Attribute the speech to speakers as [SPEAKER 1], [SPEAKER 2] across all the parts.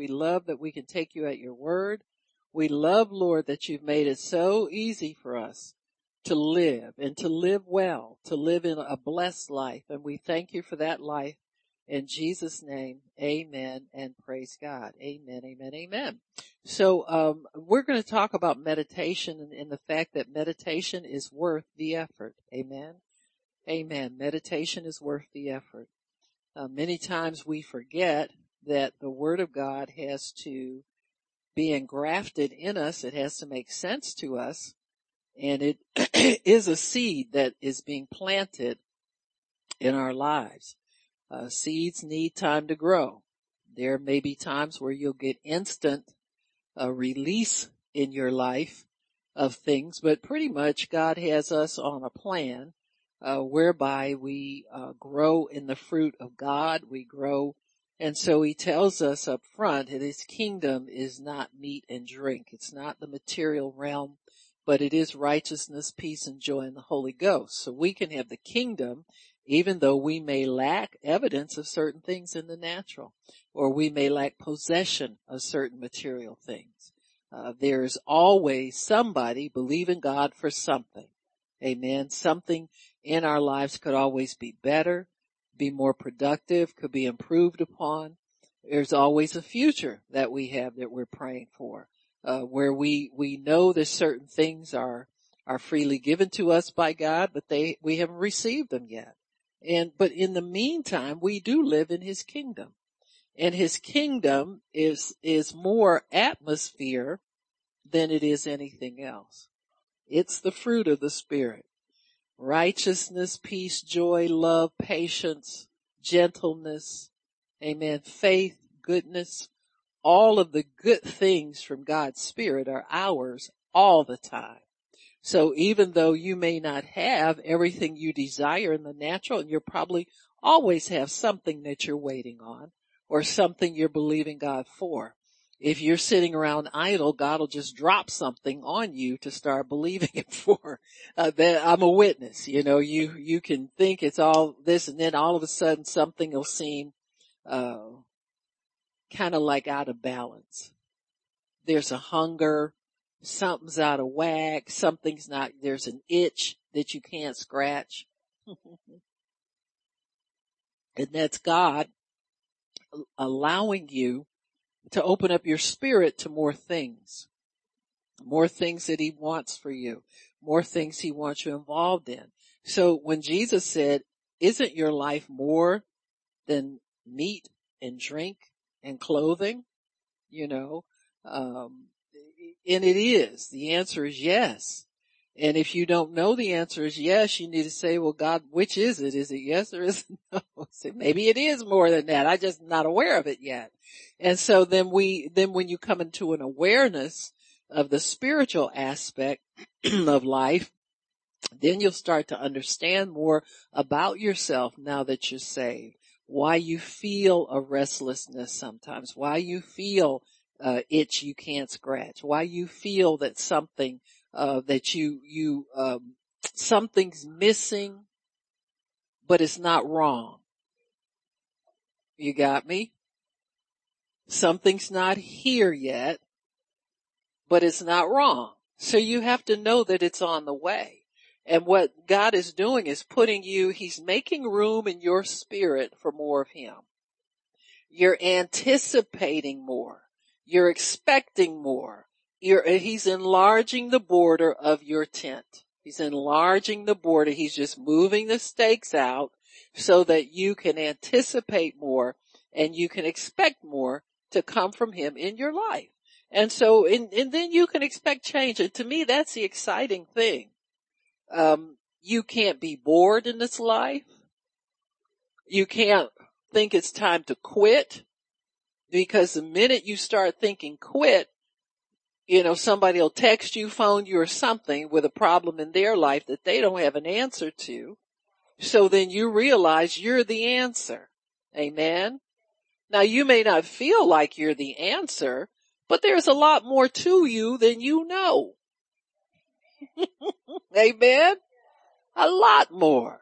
[SPEAKER 1] We love that we can take you at your word. We love, Lord, that you've made it so easy for us to live and to live well, to live in a blessed life. And we thank you for that life. In Jesus name, amen and praise God. Amen, amen, amen. So, um, we're going to talk about meditation and, and the fact that meditation is worth the effort. Amen. Amen. Meditation is worth the effort. Uh, many times we forget that the Word of God has to be engrafted in us. It has to make sense to us. And it is a seed that is being planted in our lives. Uh, seeds need time to grow. There may be times where you'll get instant uh, release in your life of things, but pretty much God has us on a plan uh, whereby we uh, grow in the fruit of God. We grow, and so He tells us up front that His kingdom is not meat and drink. It's not the material realm, but it is righteousness, peace, and joy in the Holy Ghost. So we can have the kingdom even though we may lack evidence of certain things in the natural, or we may lack possession of certain material things. Uh, there's always somebody believing God for something. Amen. Something in our lives could always be better, be more productive, could be improved upon. There's always a future that we have that we're praying for, uh, where we, we know that certain things are, are freely given to us by God, but they, we haven't received them yet. And, but in the meantime, we do live in his kingdom and his kingdom is, is more atmosphere than it is anything else. It's the fruit of the spirit righteousness, peace, joy, love, patience, gentleness, amen, faith, goodness, all of the good things from God's spirit are ours all the time. So even though you may not have everything you desire in the natural and you'll probably always have something that you're waiting on or something you're believing God for if you're sitting around idle, God will just drop something on you to start believing it for. Uh, that I'm a witness. You know, you you can think it's all this, and then all of a sudden something will seem uh, kind of like out of balance. There's a hunger, something's out of whack, something's not. There's an itch that you can't scratch, and that's God allowing you to open up your spirit to more things, more things that he wants for you, more things he wants you involved in. So when Jesus said, isn't your life more than meat and drink and clothing? You know, um, and it is. The answer is yes. And if you don't know the answer is yes, you need to say, well, God, which is it? Is it yes or is it no? Say, maybe it is more than that. I just not aware of it yet. And so then we, then when you come into an awareness of the spiritual aspect of life, then you'll start to understand more about yourself now that you're saved. Why you feel a restlessness sometimes, why you feel uh, itch you can't scratch, why you feel that something uh, that you, you, um, something's missing, but it's not wrong. You got me? Something's not here yet, but it's not wrong. So you have to know that it's on the way. And what God is doing is putting you, He's making room in your spirit for more of Him. You're anticipating more. You're expecting more. You're, he's enlarging the border of your tent. He's enlarging the border. He's just moving the stakes out so that you can anticipate more and you can expect more to come from him in your life. And so, and, and then you can expect change. And to me, that's the exciting thing. Um, you can't be bored in this life. You can't think it's time to quit because the minute you start thinking quit, you know, somebody will text you, phone you or something with a problem in their life that they don't have an answer to. So then you realize you're the answer. Amen. Now you may not feel like you're the answer, but there's a lot more to you than you know. Amen. A lot more.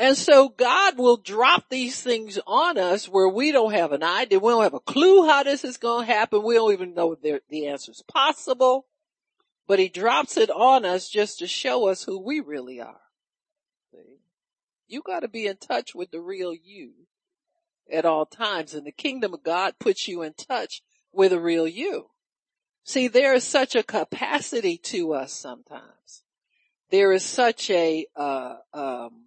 [SPEAKER 1] And so God will drop these things on us where we don't have an idea. We don't have a clue how this is going to happen. We don't even know the answer is possible, but he drops it on us just to show us who we really are. See? You got to be in touch with the real you at all times. And the kingdom of God puts you in touch with a real you. See, there is such a capacity to us sometimes. There is such a, uh, um,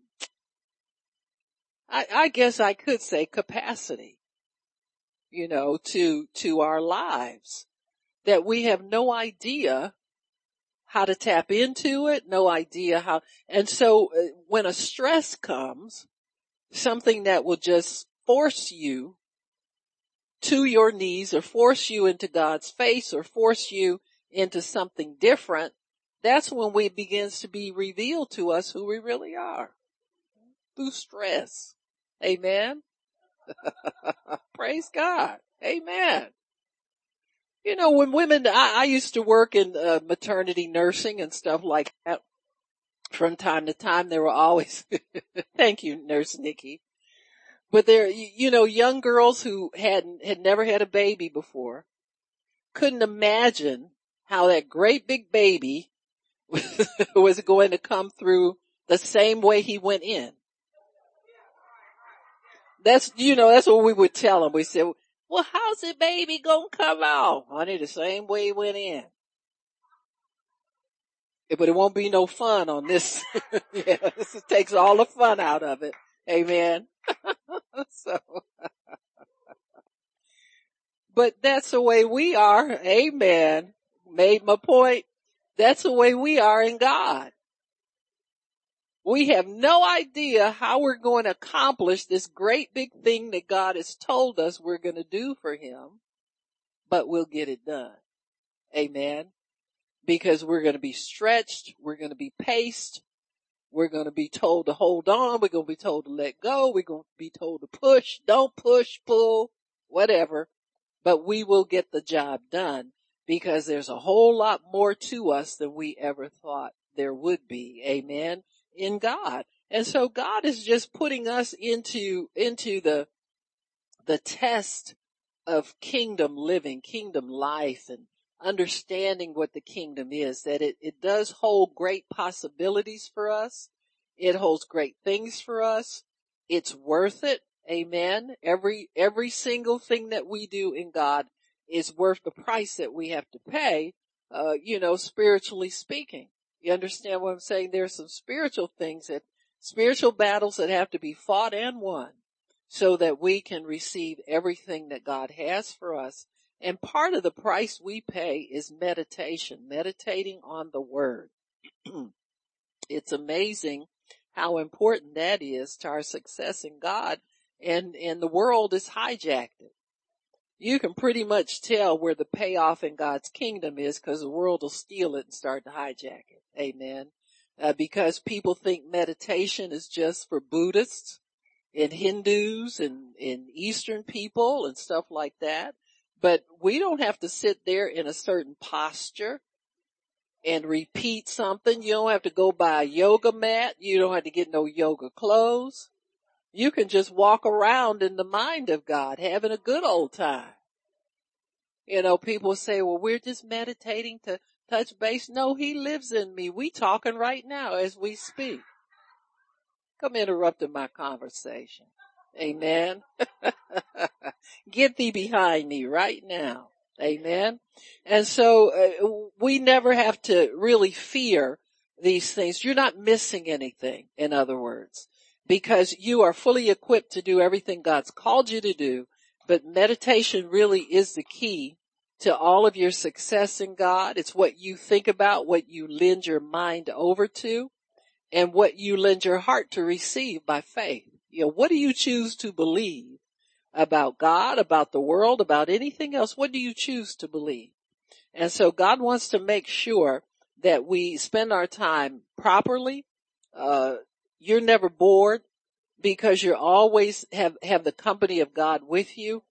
[SPEAKER 1] I, I guess I could say capacity, you know, to, to our lives that we have no idea how to tap into it, no idea how, and so uh, when a stress comes, something that will just force you to your knees or force you into God's face or force you into something different, that's when we begins to be revealed to us who we really are through stress. Amen. Praise God. Amen. You know, when women, I, I used to work in uh, maternity nursing and stuff like that. From time to time, there were always, thank you, Nurse Nikki. But there, you know, young girls who hadn't, had never had a baby before couldn't imagine how that great big baby was going to come through the same way he went in. That's, you know, that's what we would tell them. We said, well, how's the baby gonna come out? Honey, the same way he went in. But it won't be no fun on this. yeah, this takes all the fun out of it. Amen. so, but that's the way we are. Amen. Made my point. That's the way we are in God. We have no idea how we're going to accomplish this great big thing that God has told us we're going to do for him, but we'll get it done. Amen. Because we're going to be stretched. We're going to be paced. We're going to be told to hold on. We're going to be told to let go. We're going to be told to push. Don't push, pull, whatever. But we will get the job done because there's a whole lot more to us than we ever thought there would be. Amen. In God. And so God is just putting us into, into the, the test of kingdom living, kingdom life and understanding what the kingdom is, that it, it does hold great possibilities for us. It holds great things for us. It's worth it. Amen. Every, every single thing that we do in God is worth the price that we have to pay, uh, you know, spiritually speaking. You understand what I'm saying? There are some spiritual things that, spiritual battles that have to be fought and won so that we can receive everything that God has for us and part of the price we pay is meditation, meditating on the word. it's amazing how important that is to our success in God and, and the world has hijacked. You can pretty much tell where the payoff in God's kingdom is because the world will steal it and start to hijack it. Amen. Uh, because people think meditation is just for Buddhists and Hindus and, and Eastern people and stuff like that. But we don't have to sit there in a certain posture and repeat something. You don't have to go buy a yoga mat. You don't have to get no yoga clothes. You can just walk around in the mind of God, having a good old time. You know, people say, well, we're just meditating to touch base. No, he lives in me. We talking right now as we speak. Come interrupting my conversation. Amen. Get thee behind me right now. Amen. And so uh, we never have to really fear these things. You're not missing anything, in other words, because you are fully equipped to do everything God's called you to do. But meditation really is the key to all of your success in God. It's what you think about, what you lend your mind over to, and what you lend your heart to receive by faith. You know, what do you choose to believe about God, about the world, about anything else? What do you choose to believe? And so God wants to make sure that we spend our time properly. Uh, you're never bored because you're always have, have the company of God with you.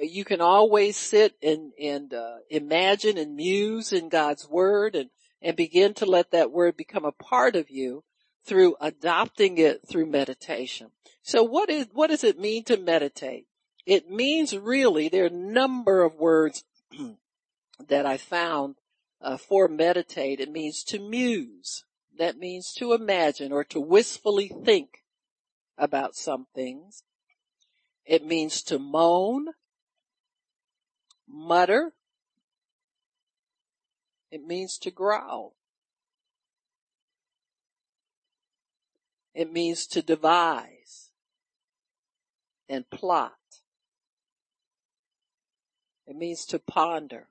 [SPEAKER 1] You can always sit and, and, uh, imagine and muse in God's word and, and begin to let that word become a part of you through adopting it through meditation. So what is, what does it mean to meditate? It means really, there are a number of words that I found uh, for meditate. It means to muse. That means to imagine or to wistfully think about some things. It means to moan, mutter. It means to growl. It means to devise and plot. It means to ponder.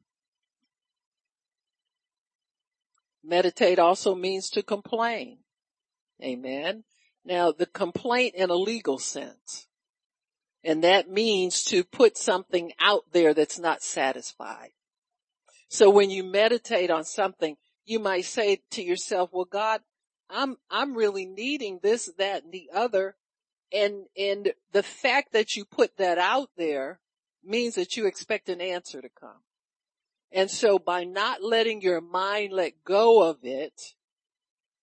[SPEAKER 1] Meditate also means to complain. Amen. Now the complaint in a legal sense. And that means to put something out there that's not satisfied. So when you meditate on something, you might say to yourself, well God, I'm, I'm really needing this, that, and the other. And, and the fact that you put that out there means that you expect an answer to come. And so by not letting your mind let go of it,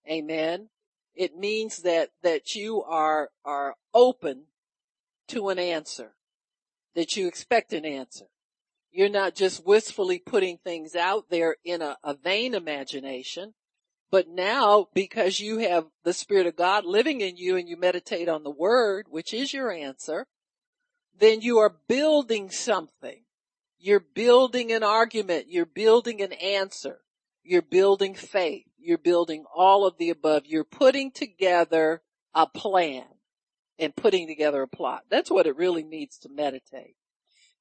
[SPEAKER 1] amen, it means that, that you are, are open to an answer, that you expect an answer. You're not just wistfully putting things out there in a, a vain imagination, but now because you have the Spirit of God living in you and you meditate on the Word, which is your answer, then you are building something. You're building an argument. You're building an answer. You're building faith. You're building all of the above. You're putting together a plan and putting together a plot. That's what it really means to meditate.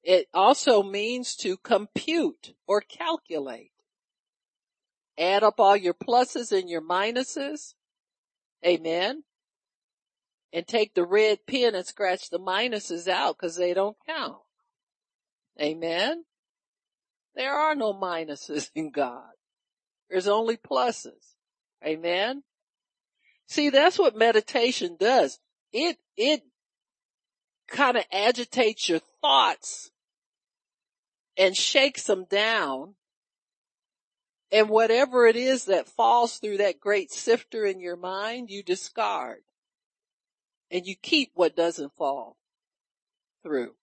[SPEAKER 1] It also means to compute or calculate. Add up all your pluses and your minuses. Amen. And take the red pen and scratch the minuses out because they don't count. Amen. There are no minuses in God. There's only pluses. Amen. See, that's what meditation does. It, it kind of agitates your thoughts and shakes them down. And whatever it is that falls through that great sifter in your mind, you discard. And you keep what doesn't fall through.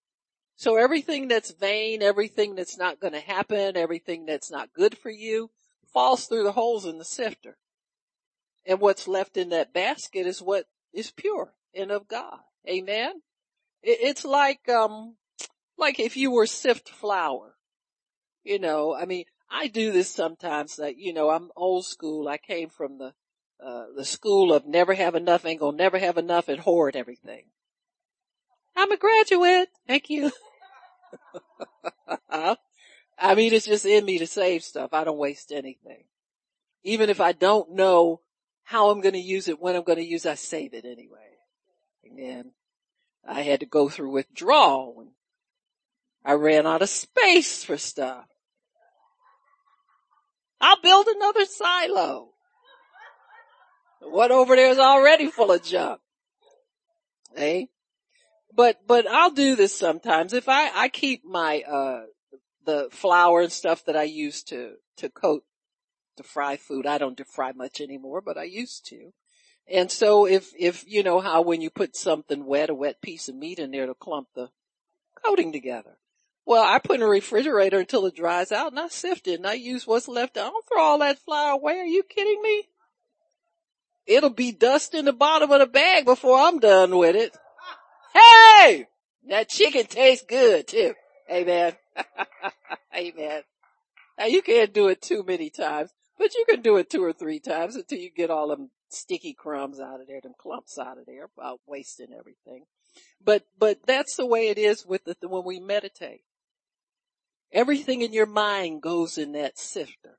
[SPEAKER 1] So everything that's vain, everything that's not going to happen, everything that's not good for you falls through the holes in the sifter. And what's left in that basket is what is pure and of God. Amen. It's like, um, like if you were sift flour, you know, I mean, I do this sometimes that, you know, I'm old school. I came from the, uh, the school of never have enough, ain't gonna never have enough and hoard everything. I'm a graduate. Thank you. I mean, it's just in me to save stuff. I don't waste anything. Even if I don't know how I'm going to use it, when I'm going to use, I save it anyway. And then I had to go through withdrawal and I ran out of space for stuff. I'll build another silo. What over there is already full of junk. Hey? But, but I'll do this sometimes. If I, I keep my, uh, the flour and stuff that I use to, to coat, to fry food. I don't fry much anymore, but I used to. And so if, if, you know how when you put something wet, a wet piece of meat in there to clump the coating together. Well, I put in a refrigerator until it dries out and I sift it and I use what's left. I don't throw all that flour away. Are you kidding me? It'll be dust in the bottom of the bag before I'm done with it. Hey! That chicken tastes good too. Amen. Amen. Now you can't do it too many times, but you can do it two or three times until you get all them sticky crumbs out of there, them clumps out of there about wasting everything. But, but that's the way it is with the, when we meditate. Everything in your mind goes in that sifter.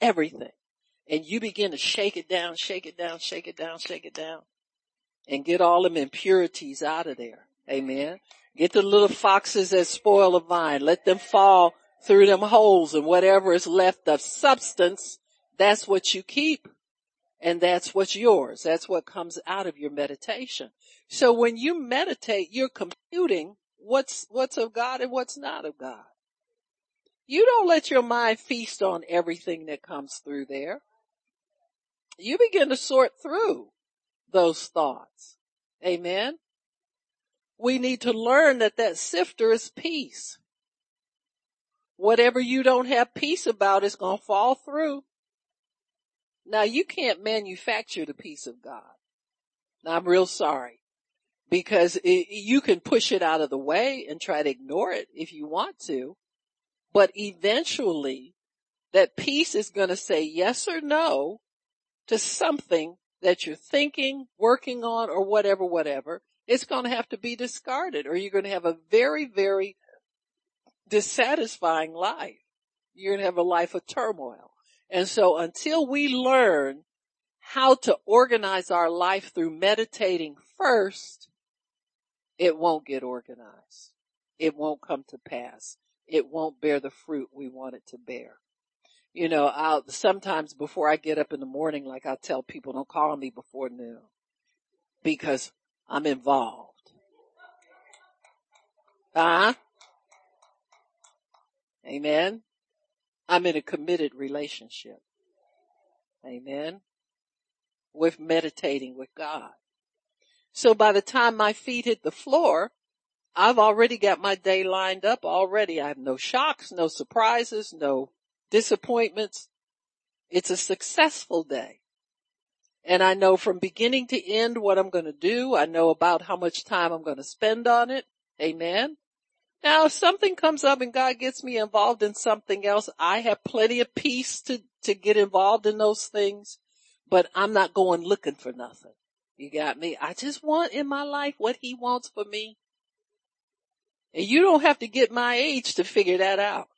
[SPEAKER 1] Everything. And you begin to shake it down, shake it down, shake it down, shake it down and get all them impurities out of there. Amen. Get the little foxes that spoil the vine. Let them fall through them holes and whatever is left of substance, that's what you keep. And that's what's yours. That's what comes out of your meditation. So when you meditate, you're computing what's, what's of God and what's not of God. You don't let your mind feast on everything that comes through there. You begin to sort through those thoughts. Amen. We need to learn that that sifter is peace. Whatever you don't have peace about is going to fall through. Now you can't manufacture the peace of God. Now I'm real sorry because it, you can push it out of the way and try to ignore it if you want to, but eventually that peace is going to say yes or no to something that you're thinking, working on, or whatever, whatever. It's going to have to be discarded or you're going to have a very, very dissatisfying life. You're going to have a life of turmoil. And so until we learn how to organize our life through meditating first, it won't get organized. It won't come to pass. It won't bear the fruit we want it to bear. You know, I'll sometimes before I get up in the morning, like I tell people, don't call me before noon because I'm involved. Uh huh. Amen. I'm in a committed relationship. Amen. With meditating with God. So by the time my feet hit the floor, I've already got my day lined up already. I have no shocks, no surprises, no disappointments. It's a successful day. And I know from beginning to end what I'm going to do. I know about how much time I'm going to spend on it. Amen. Now, if something comes up and God gets me involved in something else, I have plenty of peace to, to get involved in those things, but I'm not going looking for nothing. You got me? I just want in my life what he wants for me. And you don't have to get my age to figure that out.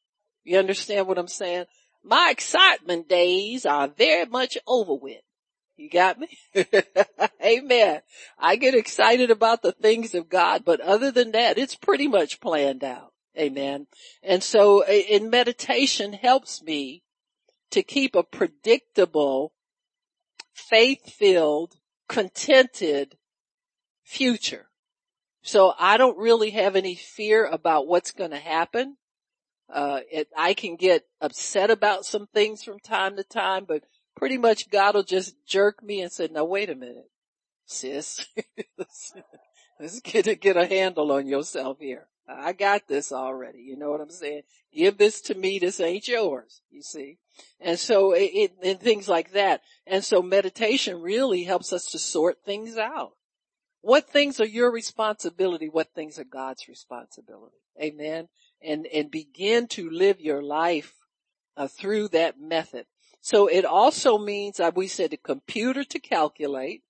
[SPEAKER 1] You understand what I'm saying? My excitement days are very much over with. You got me? Amen. I get excited about the things of God, but other than that, it's pretty much planned out. Amen. And so in meditation helps me to keep a predictable, faith-filled, contented future. So I don't really have any fear about what's going to happen. Uh, it, I can get upset about some things from time to time, but pretty much God will just jerk me and say, now wait a minute, sis. Let's get a, get a handle on yourself here. I got this already. You know what I'm saying? Give this to me. This ain't yours. You see? And so it, it and things like that. And so meditation really helps us to sort things out. What things are your responsibility? What things are God's responsibility? Amen. And, and begin to live your life uh, through that method. So it also means, uh, we said a computer to calculate,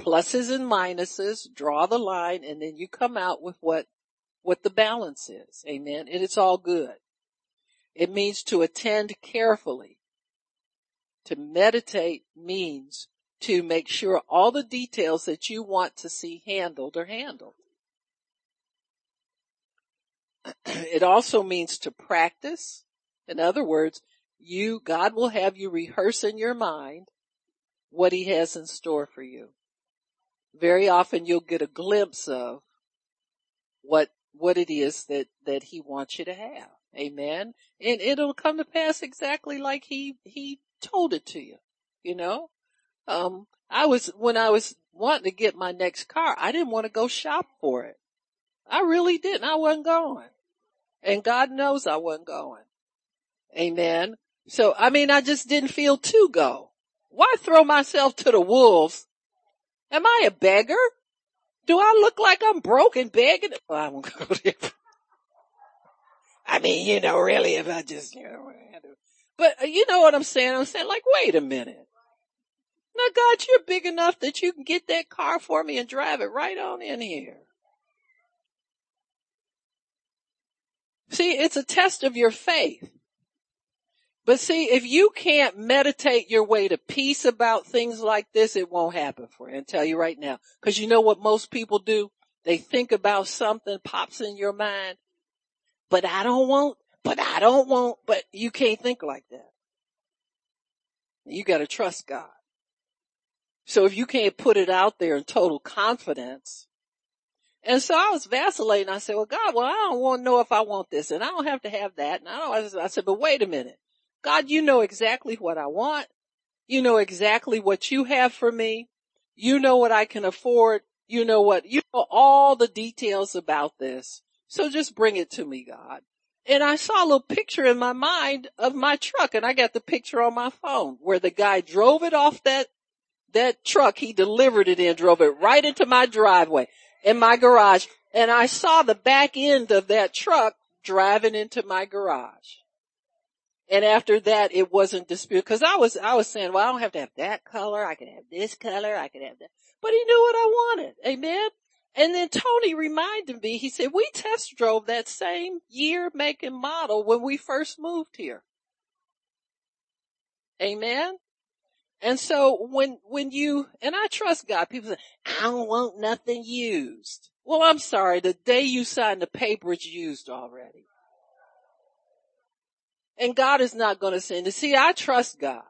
[SPEAKER 1] pluses and minuses, draw the line, and then you come out with what, what the balance is. Amen. And it's all good. It means to attend carefully. To meditate means to make sure all the details that you want to see handled are handled. It also means to practice. In other words, you, God will have you rehearse in your mind what he has in store for you. Very often you'll get a glimpse of what, what it is that, that he wants you to have. Amen. And it'll come to pass exactly like he, he told it to you. You know, um, I was, when I was wanting to get my next car, I didn't want to go shop for it. I really didn't. I wasn't going. And God knows I wasn't going. Amen. So, I mean, I just didn't feel to go. Why throw myself to the wolves? Am I a beggar? Do I look like I'm broke and begging? Well, I won't go there. I mean, you know, really, if I just, you know, but uh, you know what I'm saying? I'm saying like, wait a minute. Now God, you're big enough that you can get that car for me and drive it right on in here. See, it's a test of your faith. But see, if you can't meditate your way to peace about things like this, it won't happen for you. And tell you right now. Cause you know what most people do? They think about something pops in your mind, but I don't want, but I don't want, but you can't think like that. You gotta trust God. So if you can't put it out there in total confidence, and so I was vacillating. I said, well, God, well, I don't want to know if I want this and I don't have to have that. And I don't, I said, but wait a minute. God, you know exactly what I want. You know exactly what you have for me. You know what I can afford. You know what, you know all the details about this. So just bring it to me, God. And I saw a little picture in my mind of my truck and I got the picture on my phone where the guy drove it off that, that truck he delivered it in, drove it right into my driveway in my garage. And I saw the back end of that truck driving into my garage. And after that, it wasn't disputed because I was, I was saying, well, I don't have to have that color. I can have this color. I can have that. But he knew what I wanted. Amen. And then Tony reminded me, he said, we test drove that same year, make and model when we first moved here. Amen. And so when, when you, and I trust God, people say, I don't want nothing used. Well, I'm sorry, the day you sign the paper, it's used already. And God is not going to send it. See, I trust God.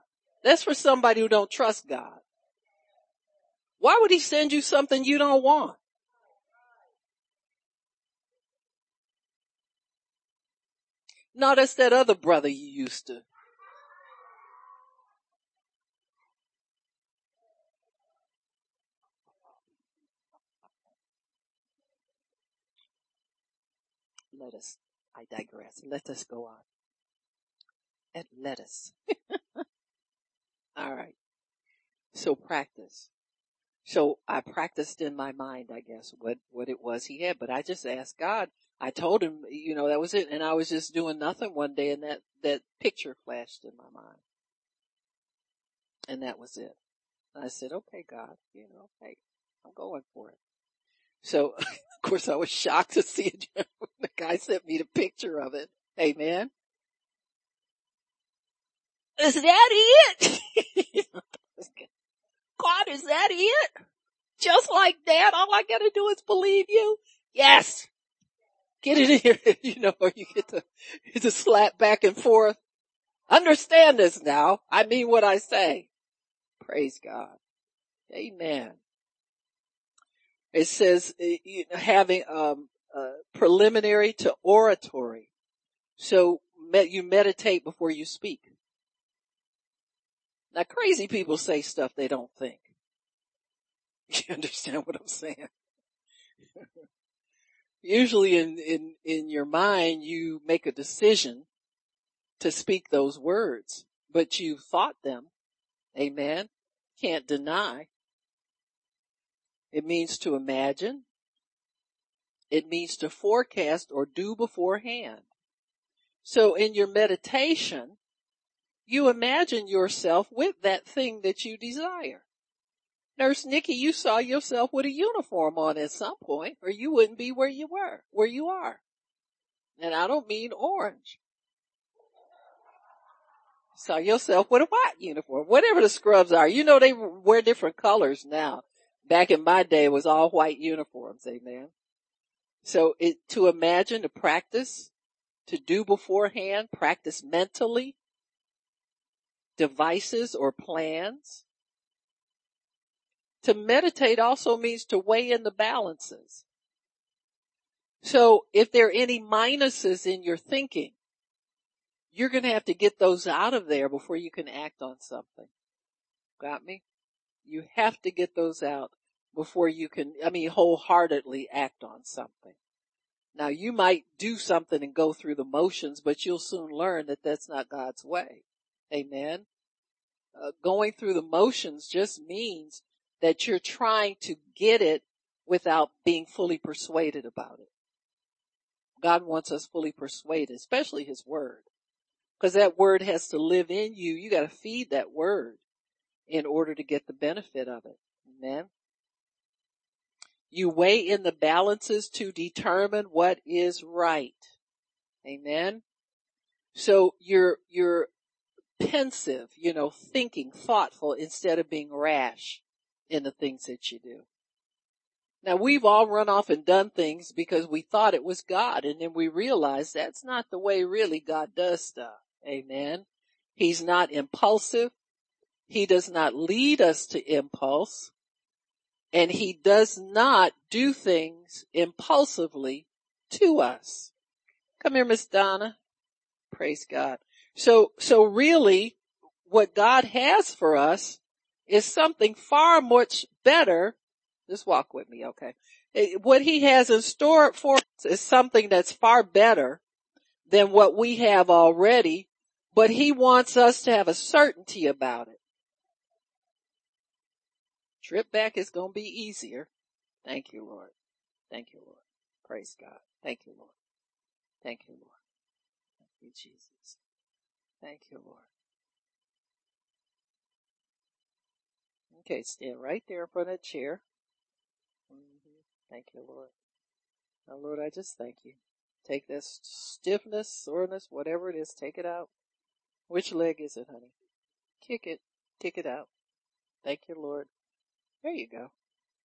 [SPEAKER 1] That's for somebody who don't trust God. Why would he send you something you don't want? No, that's that other brother you used to. Let us, I digress. Let us go on. And let us. All right. So practice. So I practiced in my mind, I guess, what, what it was he had, but I just asked God. I told him, you know, that was it. And I was just doing nothing one day and that, that picture flashed in my mind. And that was it. And I said, okay, God, you know, hey, I'm going for it. So of course I was shocked to see it. the guy sent me the picture of it. Amen. Is that it? God, is that it? Just like that, all I gotta do is believe you? Yes. Get it in here, you know, or you get to, to slap back and forth. Understand this now. I mean what I say. Praise God. Amen. It says uh, having um, preliminary to oratory. So you meditate before you speak. Now crazy people say stuff they don't think. You understand what I'm saying? Usually in, in, in your mind, you make a decision to speak those words, but you've thought them. Amen. Can't deny. It means to imagine. It means to forecast or do beforehand. So in your meditation, you imagine yourself with that thing that you desire. Nurse Nikki, you saw yourself with a uniform on at some point or you wouldn't be where you were, where you are. And I don't mean orange. Saw yourself with a white uniform, whatever the scrubs are. You know they wear different colors now. Back in my day it was all white uniforms, amen. So it, to imagine, to practice, to do beforehand, practice mentally, devices or plans. To meditate also means to weigh in the balances. So if there are any minuses in your thinking, you're going to have to get those out of there before you can act on something. Got me? You have to get those out before you can, I mean, wholeheartedly act on something. Now you might do something and go through the motions, but you'll soon learn that that's not God's way. Amen. Uh, going through the motions just means that you're trying to get it without being fully persuaded about it. God wants us fully persuaded, especially his word. Cause that word has to live in you. You gotta feed that word in order to get the benefit of it. Amen. You weigh in the balances to determine what is right. Amen. So you're, you're pensive, you know, thinking, thoughtful instead of being rash in the things that you do. Now we've all run off and done things because we thought it was God and then we realized that's not the way really God does stuff. Amen. He's not impulsive. He does not lead us to impulse and he does not do things impulsively to us. Come here, Miss Donna. Praise God. So, so really what God has for us is something far much better. Just walk with me, okay? Eh, what he has in store for us is something that's far better than what we have already, but he wants us to have a certainty about it. Trip back is going to be easier. Thank you, Lord. Thank you, Lord. Praise God. Thank you, Lord. Thank you, Lord. Thank you, Jesus. Thank you, Lord. Okay, stand right there in front of the chair. Mm-hmm. Thank you, Lord. Now, Lord, I just thank you. Take this stiffness, soreness, whatever it is, take it out. Which leg is it, honey? Kick it. Kick it out. Thank you, Lord. There you go.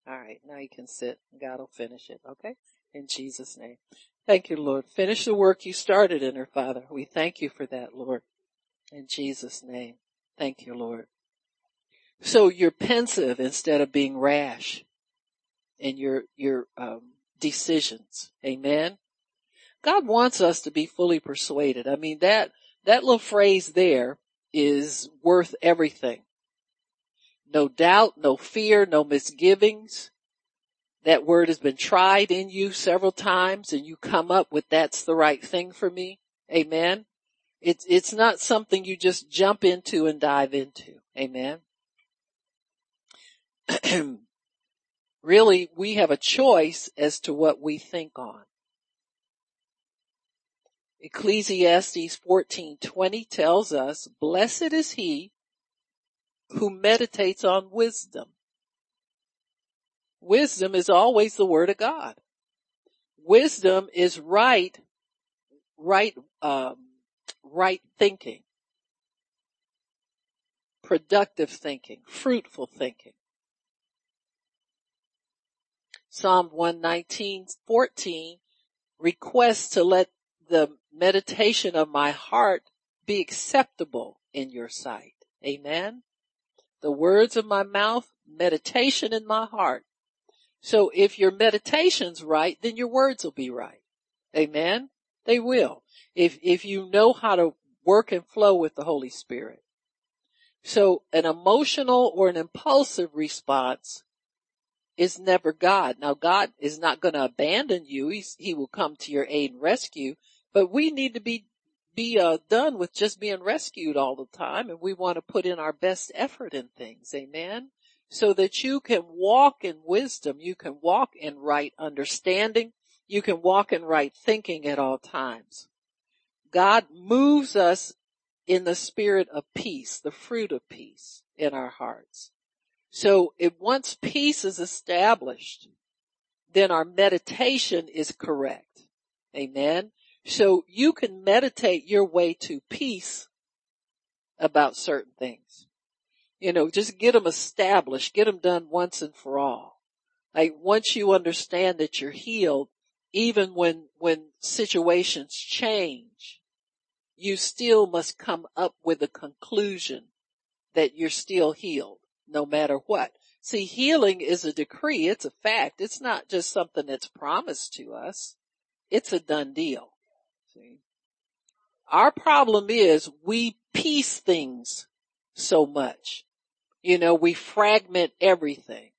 [SPEAKER 1] All right. Now you can sit. God will finish it. Okay. In Jesus name. Thank you, Lord. Finish the work you started in her, Father. We thank you for that, Lord. In Jesus name. Thank you, Lord. So you're pensive instead of being rash in your, your, um, decisions. Amen. God wants us to be fully persuaded. I mean, that, that little phrase there is worth everything no doubt, no fear, no misgivings. That word has been tried in you several times and you come up with that's the right thing for me. Amen. It's, it's not something you just jump into and dive into. Amen. really, we have a choice as to what we think on. Ecclesiastes 14:20 tells us, "Blessed is he who meditates on wisdom. Wisdom is always the word of God. Wisdom is right, right, um, right thinking, productive thinking, fruitful thinking. Psalm 119, 14 requests to let the meditation of my heart be acceptable in your sight. Amen the words of my mouth, meditation in my heart. So if your meditation's right, then your words will be right. Amen. They will. If, if you know how to work and flow with the Holy Spirit. So an emotional or an impulsive response is never God. Now God is not going to abandon you. He's, he will come to your aid and rescue, but we need to be be uh, done with just being rescued all the time and we want to put in our best effort in things. Amen. So that you can walk in wisdom. You can walk in right understanding. You can walk in right thinking at all times. God moves us in the spirit of peace, the fruit of peace in our hearts. So if once peace is established, then our meditation is correct. Amen. So you can meditate your way to peace about certain things. You know, just get them established, get them done once and for all. Like once you understand that you're healed, even when, when situations change, you still must come up with a conclusion that you're still healed no matter what. See, healing is a decree. It's a fact. It's not just something that's promised to us. It's a done deal. Our problem is we piece things so much. You know, we fragment everything.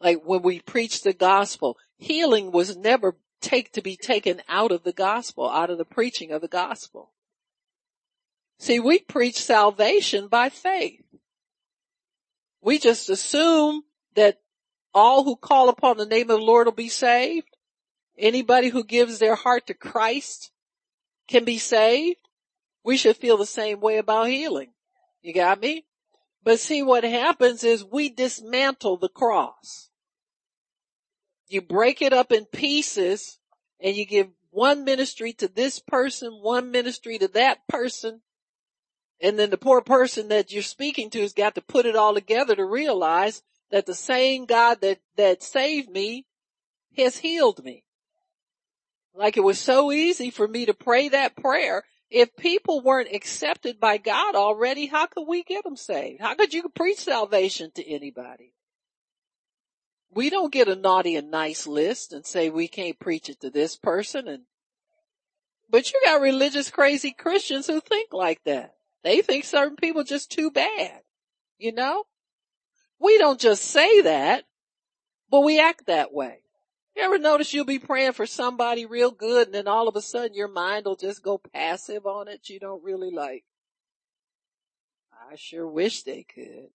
[SPEAKER 1] Like when we preach the gospel, healing was never take to be taken out of the gospel, out of the preaching of the gospel. See, we preach salvation by faith. We just assume that all who call upon the name of the Lord will be saved. Anybody who gives their heart to Christ can be saved, we should feel the same way about healing. You got me? But see what happens is we dismantle the cross. You break it up in pieces and you give one ministry to this person, one ministry to that person. And then the poor person that you're speaking to has got to put it all together to realize that the same God that, that saved me has healed me. Like it was so easy for me to pray that prayer. If people weren't accepted by God already, how could we get them saved? How could you preach salvation to anybody? We don't get a naughty and nice list and say we can't preach it to this person and, but you got religious crazy Christians who think like that. They think certain people just too bad, you know? we don't just say that, but we act that way. You ever notice you'll be praying for somebody real good and then all of a sudden your mind will just go passive on it. You don't really like, I sure wish they could.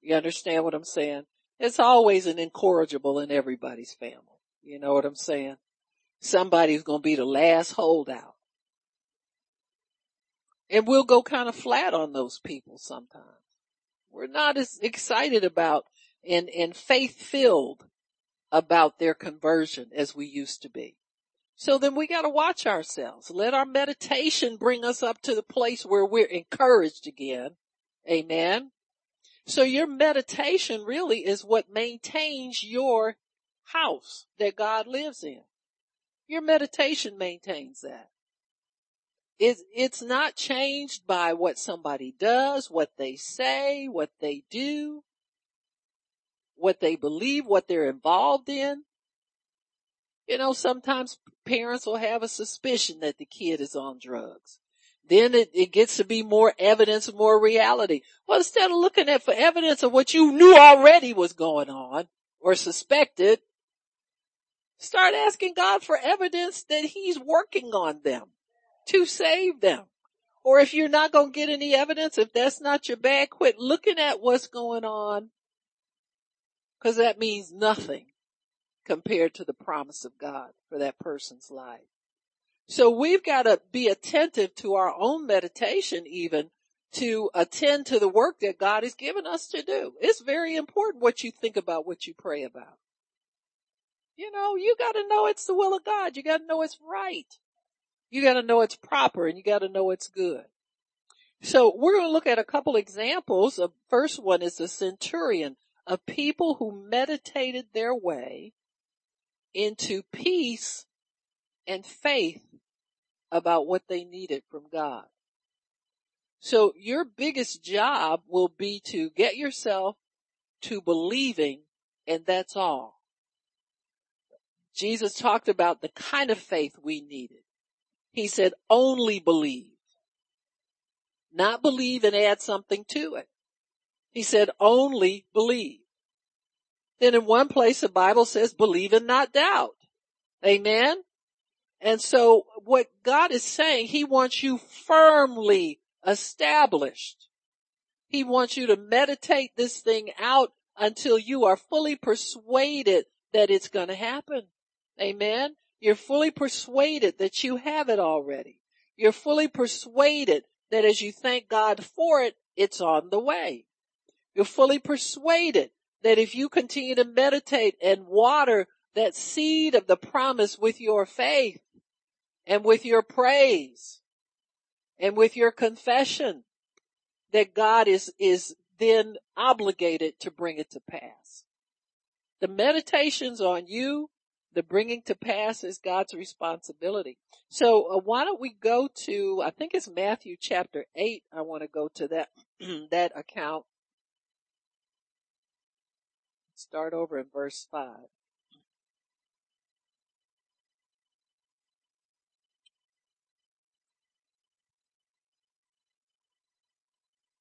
[SPEAKER 1] You understand what I'm saying? It's always an incorrigible in everybody's family. You know what I'm saying? Somebody's going to be the last holdout. And we'll go kind of flat on those people sometimes. We're not as excited about and, and faith filled about their conversion as we used to be. So then we gotta watch ourselves. Let our meditation bring us up to the place where we're encouraged again. Amen. So your meditation really is what maintains your house that God lives in. Your meditation maintains that. It's, it's not changed by what somebody does, what they say, what they do what they believe, what they're involved in. You know, sometimes parents will have a suspicion that the kid is on drugs. Then it, it gets to be more evidence, more reality. Well, instead of looking at for evidence of what you knew already was going on or suspected, start asking God for evidence that he's working on them to save them. Or if you're not going to get any evidence, if that's not your bag, quit looking at what's going on Cause that means nothing compared to the promise of God for that person's life. So we've got to be attentive to our own meditation even to attend to the work that God has given us to do. It's very important what you think about what you pray about. You know, you gotta know it's the will of God. You gotta know it's right. You gotta know it's proper and you gotta know it's good. So we're going to look at a couple examples. The first one is the centurion of people who meditated their way into peace and faith about what they needed from God. So your biggest job will be to get yourself to believing and that's all. Jesus talked about the kind of faith we needed. He said only believe. Not believe and add something to it. He said only believe. Then in one place the Bible says believe and not doubt. Amen. And so what God is saying, He wants you firmly established. He wants you to meditate this thing out until you are fully persuaded that it's going to happen. Amen. You're fully persuaded that you have it already. You're fully persuaded that as you thank God for it, it's on the way. You're fully persuaded that if you continue to meditate and water that seed of the promise with your faith and with your praise and with your confession, that God is, is then obligated to bring it to pass. The meditations on you, the bringing to pass is God's responsibility. So uh, why don't we go to, I think it's Matthew chapter 8. I want to go to that, that account Start over in verse 5.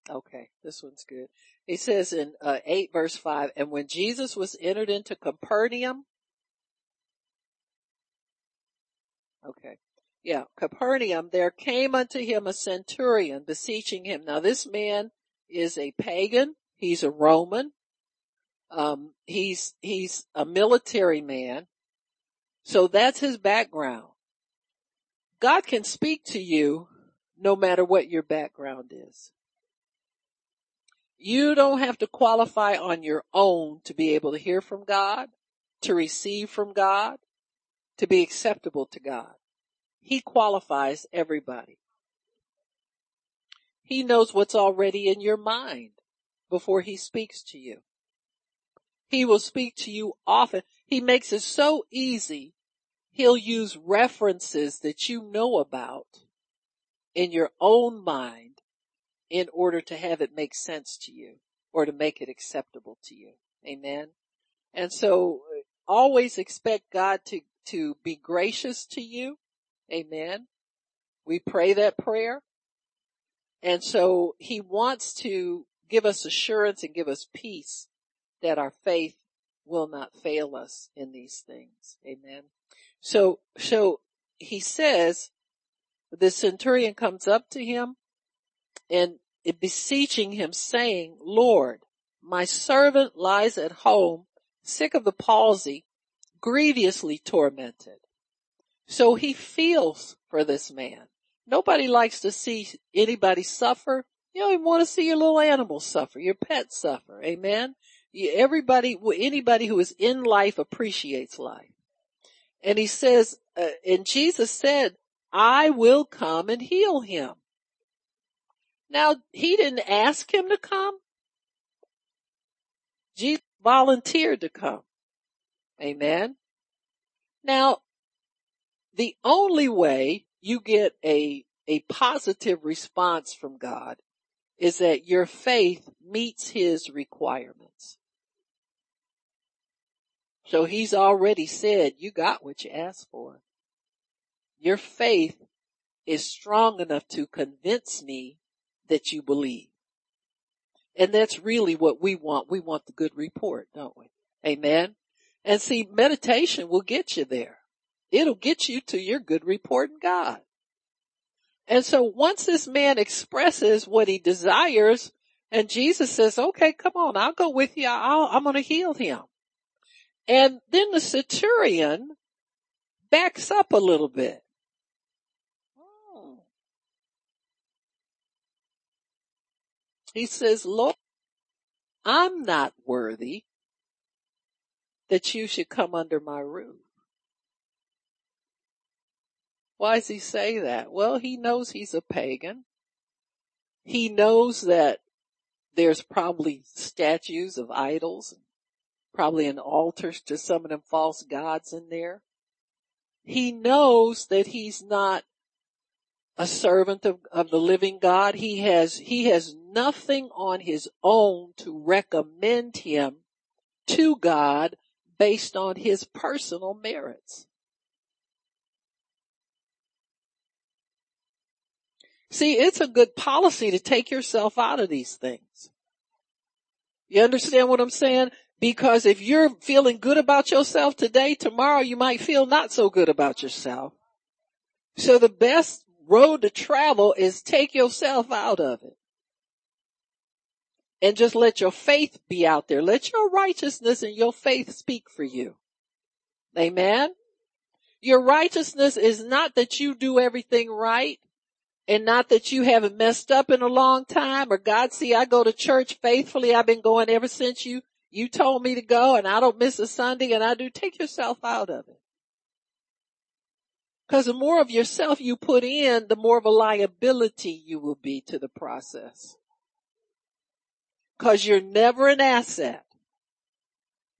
[SPEAKER 1] Okay, this one's good. He says in uh, 8 verse 5, and when Jesus was entered into Capernaum, okay, yeah, Capernaum, there came unto him a centurion beseeching him. Now this man is a pagan. He's a Roman. Um, he's, he's a military man. So that's his background. God can speak to you no matter what your background is. You don't have to qualify on your own to be able to hear from God, to receive from God, to be acceptable to God. He qualifies everybody. He knows what's already in your mind before he speaks to you. He will speak to you often. He makes it so easy. He'll use references that you know about in your own mind in order to have it make sense to you or to make it acceptable to you. Amen. And so uh, always expect God to, to be gracious to you. Amen. We pray that prayer. And so he wants to give us assurance and give us peace that our faith will not fail us in these things. Amen. So, so he says, the centurion comes up to him and beseeching him saying, Lord, my servant lies at home, sick of the palsy, grievously tormented. So he feels for this man. Nobody likes to see anybody suffer. You don't even want to see your little animals suffer, your pets suffer. Amen. Everybody, anybody who is in life appreciates life. And he says, uh, and Jesus said, I will come and heal him. Now, he didn't ask him to come. Jesus volunteered to come. Amen. Now, the only way you get a, a positive response from God is that your faith meets his requirements. So he's already said, you got what you asked for. Your faith is strong enough to convince me that you believe. And that's really what we want. We want the good report, don't we? Amen. And see, meditation will get you there. It'll get you to your good report in God. And so once this man expresses what he desires and Jesus says, okay, come on, I'll go with you. I'll, I'm going to heal him. And then the centurion backs up a little bit. He says, Lord, I'm not worthy that you should come under my roof. Why does he say that? Well, he knows he's a pagan. He knows that there's probably statues of idols, probably an altar to some of them false gods in there. He knows that he's not a servant of, of the living God. He has, he has nothing on his own to recommend him to God based on his personal merits. See, it's a good policy to take yourself out of these things. You understand what I'm saying? Because if you're feeling good about yourself today, tomorrow you might feel not so good about yourself. So the best road to travel is take yourself out of it. And just let your faith be out there. Let your righteousness and your faith speak for you. Amen. Your righteousness is not that you do everything right and not that you haven't messed up in a long time or God see I go to church faithfully. I've been going ever since you, you told me to go and I don't miss a Sunday and I do take yourself out of it. Cause the more of yourself you put in, the more of a liability you will be to the process. Cause you're never an asset.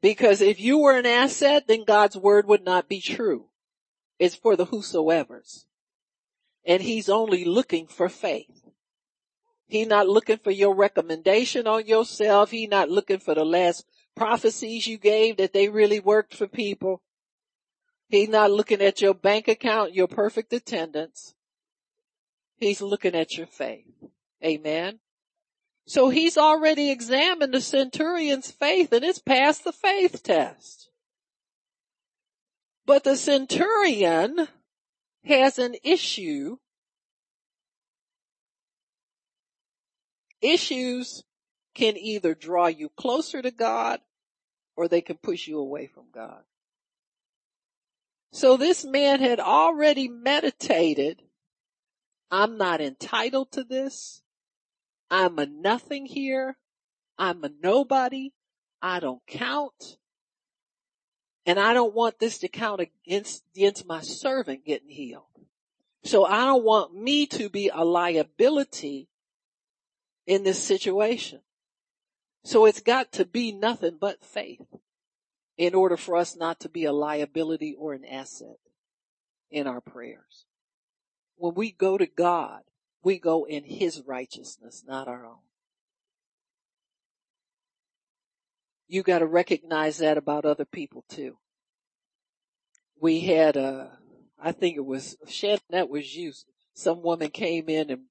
[SPEAKER 1] Because if you were an asset, then God's word would not be true. It's for the whosoever's. And he's only looking for faith. He's not looking for your recommendation on yourself. He's not looking for the last prophecies you gave that they really worked for people. He's not looking at your bank account, your perfect attendance. He's looking at your faith. Amen. So he's already examined the centurion's faith and it's passed the faith test. But the centurion has an issue. Issues can either draw you closer to God or they can push you away from God. So this man had already meditated. I'm not entitled to this. I'm a nothing here. I'm a nobody. I don't count. And I don't want this to count against, against my servant getting healed. So I don't want me to be a liability in this situation. So it's got to be nothing but faith in order for us not to be a liability or an asset in our prayers. When we go to God, we go in His righteousness, not our own. You gotta recognize that about other people too. We had a, I think it was, Shannon, that was you. Some woman came in and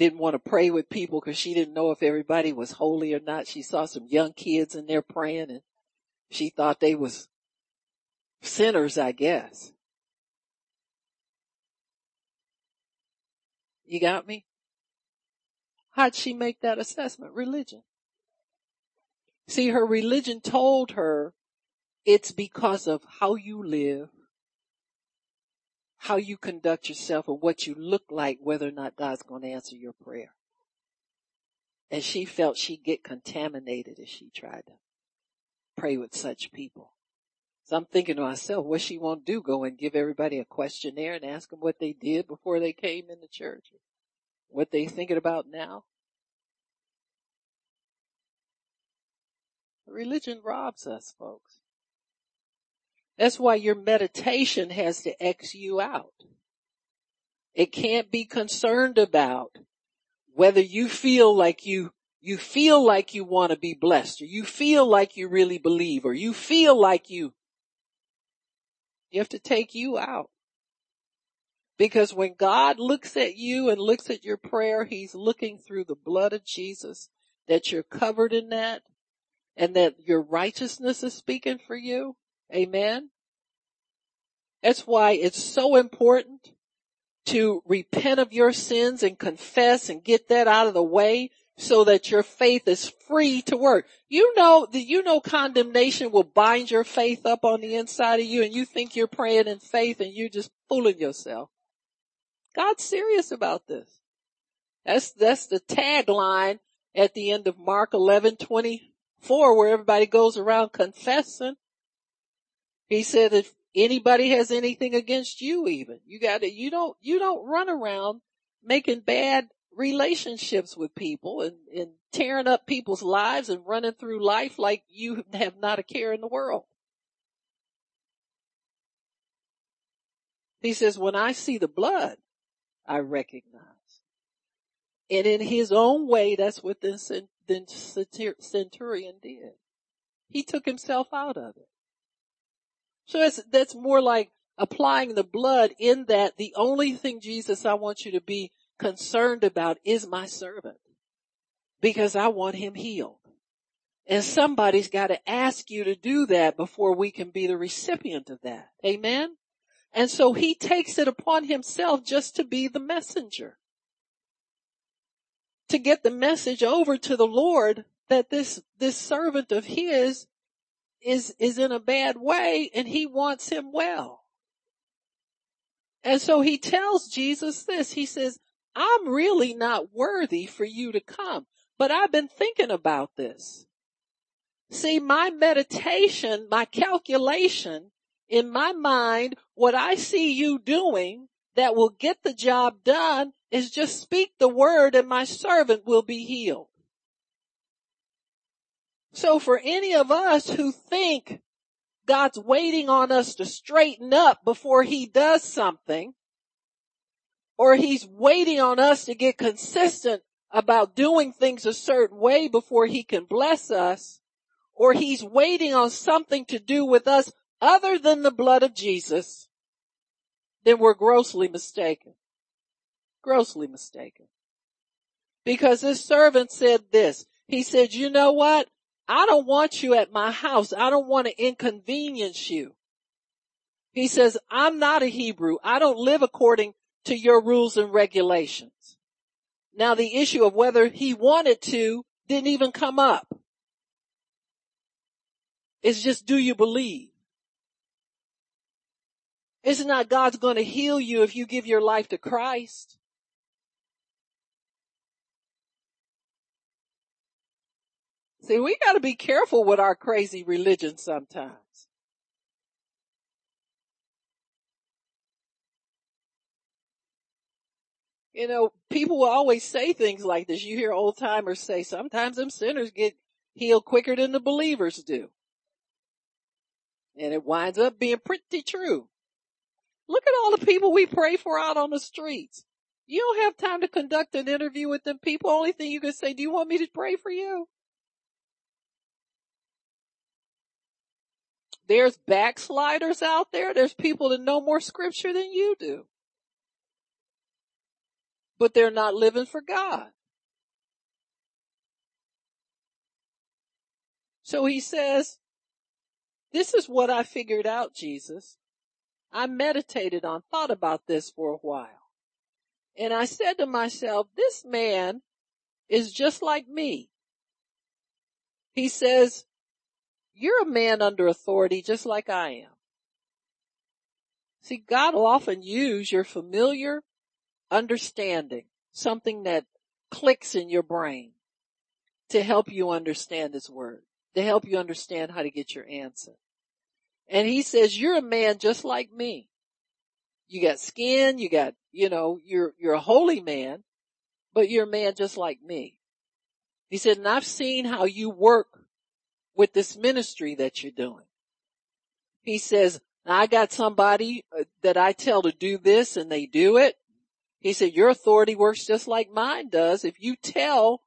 [SPEAKER 1] didn't want to pray with people because she didn't know if everybody was holy or not. She saw some young kids in there praying and she thought they was sinners, I guess. You got me? How'd she make that assessment? Religion. See, her religion told her it's because of how you live, how you conduct yourself and what you look like, whether or not God's going to answer your prayer. And she felt she'd get contaminated if she tried to pray with such people. So I'm thinking to myself, what she won't do, go and give everybody a questionnaire and ask them what they did before they came into church, what they thinking about now. Religion robs us, folks. That's why your meditation has to X you out. It can't be concerned about whether you feel like you, you feel like you want to be blessed or you feel like you really believe or you feel like you, you have to take you out. Because when God looks at you and looks at your prayer, He's looking through the blood of Jesus that you're covered in that and that your righteousness is speaking for you. Amen. That's why it's so important to repent of your sins and confess and get that out of the way so that your faith is free to work. You know that you know condemnation will bind your faith up on the inside of you and you think you're praying in faith and you're just fooling yourself. God's serious about this. That's, that's the tagline at the end of Mark 11, 24 where everybody goes around confessing he said if anybody has anything against you even, you gotta, you don't, you don't run around making bad relationships with people and, and tearing up people's lives and running through life like you have not a care in the world. He says, when I see the blood, I recognize. And in his own way, that's what the centurion did. He took himself out of it. So that's, that's more like applying the blood in that the only thing Jesus I want you to be concerned about is my servant because I want him healed. And somebody's got to ask you to do that before we can be the recipient of that. Amen. And so he takes it upon himself just to be the messenger. To get the message over to the Lord that this, this servant of his is, is in a bad way and he wants him well. And so he tells Jesus this. He says, I'm really not worthy for you to come, but I've been thinking about this. See, my meditation, my calculation in my mind, what I see you doing that will get the job done is just speak the word and my servant will be healed. So for any of us who think God's waiting on us to straighten up before he does something, or he's waiting on us to get consistent about doing things a certain way before he can bless us, or he's waiting on something to do with us other than the blood of Jesus, then we're grossly mistaken. Grossly mistaken. Because this servant said this. He said, you know what? I don't want you at my house. I don't want to inconvenience you. He says, I'm not a Hebrew. I don't live according to your rules and regulations. Now the issue of whether he wanted to didn't even come up. It's just, do you believe? It's not God's going to heal you if you give your life to Christ. See, we gotta be careful with our crazy religion sometimes. You know, people will always say things like this. You hear old timers say, sometimes them sinners get healed quicker than the believers do. And it winds up being pretty true. Look at all the people we pray for out on the streets. You don't have time to conduct an interview with them people. Only thing you can say, do you want me to pray for you? There's backsliders out there. There's people that know more scripture than you do. but they're not living for God. So he says, this is what I figured out, Jesus. I meditated on, thought about this for a while. And I said to myself, this man is just like me. He says, you're a man under authority just like I am. See, God will often use your familiar understanding, something that clicks in your brain to help you understand his word, to help you understand how to get your answer. And he says, you're a man just like me. You got skin, you got, you know, you're, you're a holy man, but you're a man just like me. He said, and I've seen how you work with this ministry that you're doing. He says, I got somebody uh, that I tell to do this and they do it. He said, your authority works just like mine does. If you tell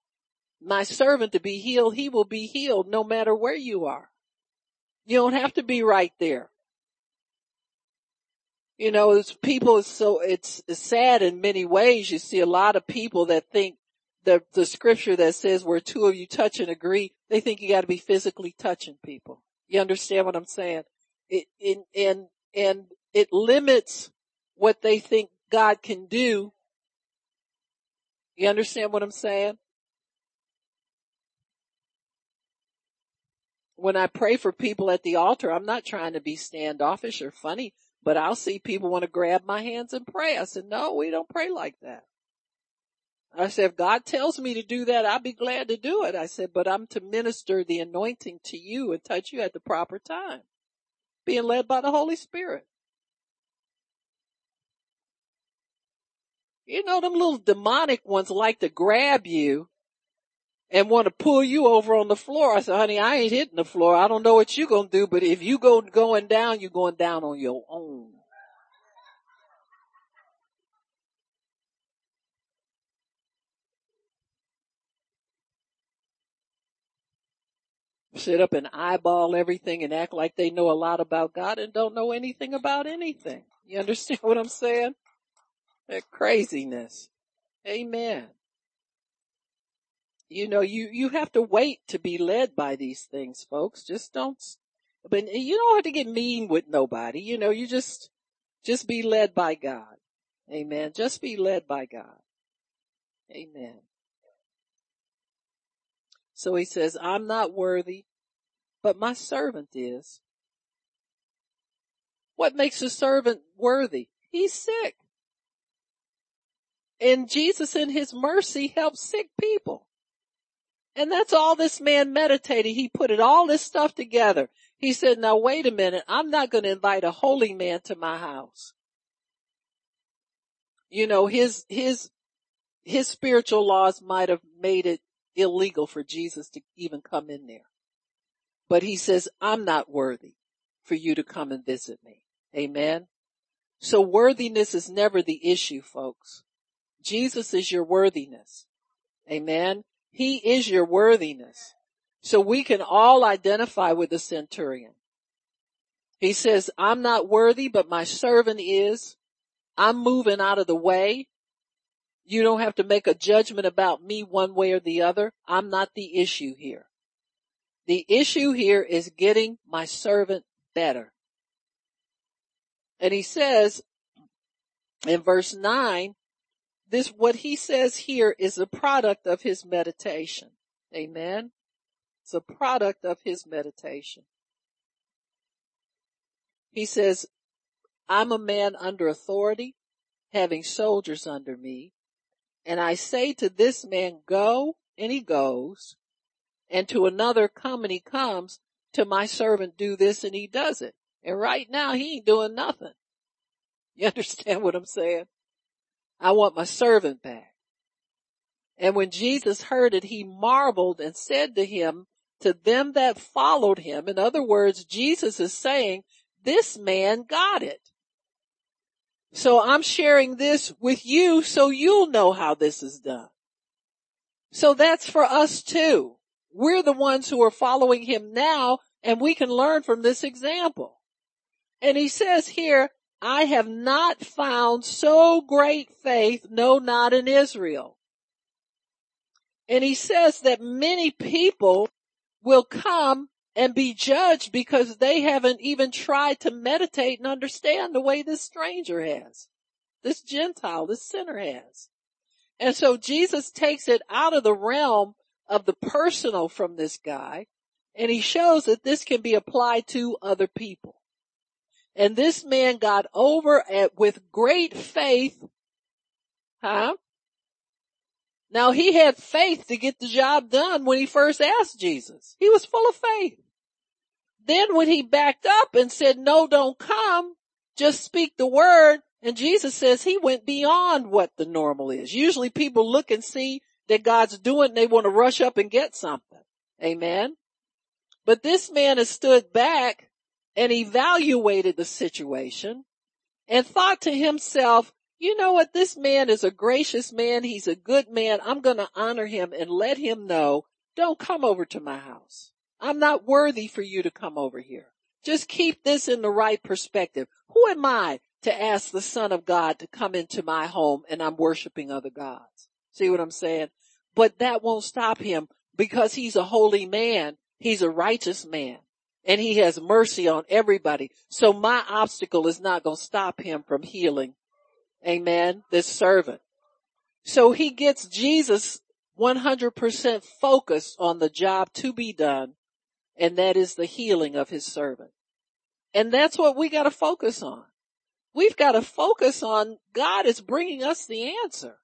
[SPEAKER 1] my servant to be healed, he will be healed no matter where you are. You don't have to be right there. You know, it's people, so it's, it's sad in many ways. You see a lot of people that think the, the scripture that says where two of you touch and agree, they think you gotta be physically touching people. You understand what I'm saying? It, it, and, and it limits what they think God can do. You understand what I'm saying? When I pray for people at the altar, I'm not trying to be standoffish or funny, but I'll see people want to grab my hands and pray. I said, no, we don't pray like that. I said, if God tells me to do that, I'll be glad to do it. I said, but I'm to minister the anointing to you and touch you at the proper time, being led by the Holy Spirit. You know, them little demonic ones like to grab you and want to pull you over on the floor. I said, honey, I ain't hitting the floor. I don't know what you're going to do, but if you go going down, you're going down on your own. Sit up and eyeball everything and act like they know a lot about God and don't know anything about anything. You understand what I'm saying? That craziness. Amen. You know, you, you have to wait to be led by these things, folks. Just don't, but you don't have to get mean with nobody. You know, you just, just be led by God. Amen. Just be led by God. Amen. So he says, I'm not worthy, but my servant is. What makes a servant worthy? He's sick. And Jesus in his mercy helps sick people. And that's all this man meditated. He put it all this stuff together. He said, now wait a minute. I'm not going to invite a holy man to my house. You know, his, his, his spiritual laws might have made it illegal for Jesus to even come in there. But he says, I'm not worthy for you to come and visit me. Amen. So worthiness is never the issue, folks. Jesus is your worthiness. Amen. He is your worthiness. So we can all identify with the centurion. He says, I'm not worthy, but my servant is. I'm moving out of the way. You don't have to make a judgment about me one way or the other. I'm not the issue here. The issue here is getting my servant better. And he says in verse nine, this, what he says here is a product of his meditation. Amen. It's a product of his meditation. He says, I'm a man under authority, having soldiers under me. And I say to this man, go, and he goes, and to another, come, and he comes, to my servant, do this, and he does it. And right now, he ain't doing nothing. You understand what I'm saying? I want my servant back. And when Jesus heard it, he marveled and said to him, to them that followed him, in other words, Jesus is saying, this man got it. So I'm sharing this with you so you'll know how this is done. So that's for us too. We're the ones who are following him now and we can learn from this example. And he says here, I have not found so great faith, no, not in Israel. And he says that many people will come and be judged because they haven't even tried to meditate and understand the way this stranger has. This Gentile, this sinner has. And so Jesus takes it out of the realm of the personal from this guy and he shows that this can be applied to other people. And this man got over at, with great faith, huh? Now he had faith to get the job done when he first asked Jesus. He was full of faith. Then when he backed up and said, no, don't come, just speak the word. And Jesus says he went beyond what the normal is. Usually people look and see that God's doing and they want to rush up and get something. Amen. But this man has stood back and evaluated the situation and thought to himself, you know what? This man is a gracious man. He's a good man. I'm going to honor him and let him know, don't come over to my house. I'm not worthy for you to come over here. Just keep this in the right perspective. Who am I to ask the son of God to come into my home and I'm worshiping other gods? See what I'm saying? But that won't stop him because he's a holy man. He's a righteous man and he has mercy on everybody. So my obstacle is not going to stop him from healing Amen. This servant. So he gets Jesus 100% focused on the job to be done. And that is the healing of his servant. And that's what we got to focus on. We've got to focus on God is bringing us the answer.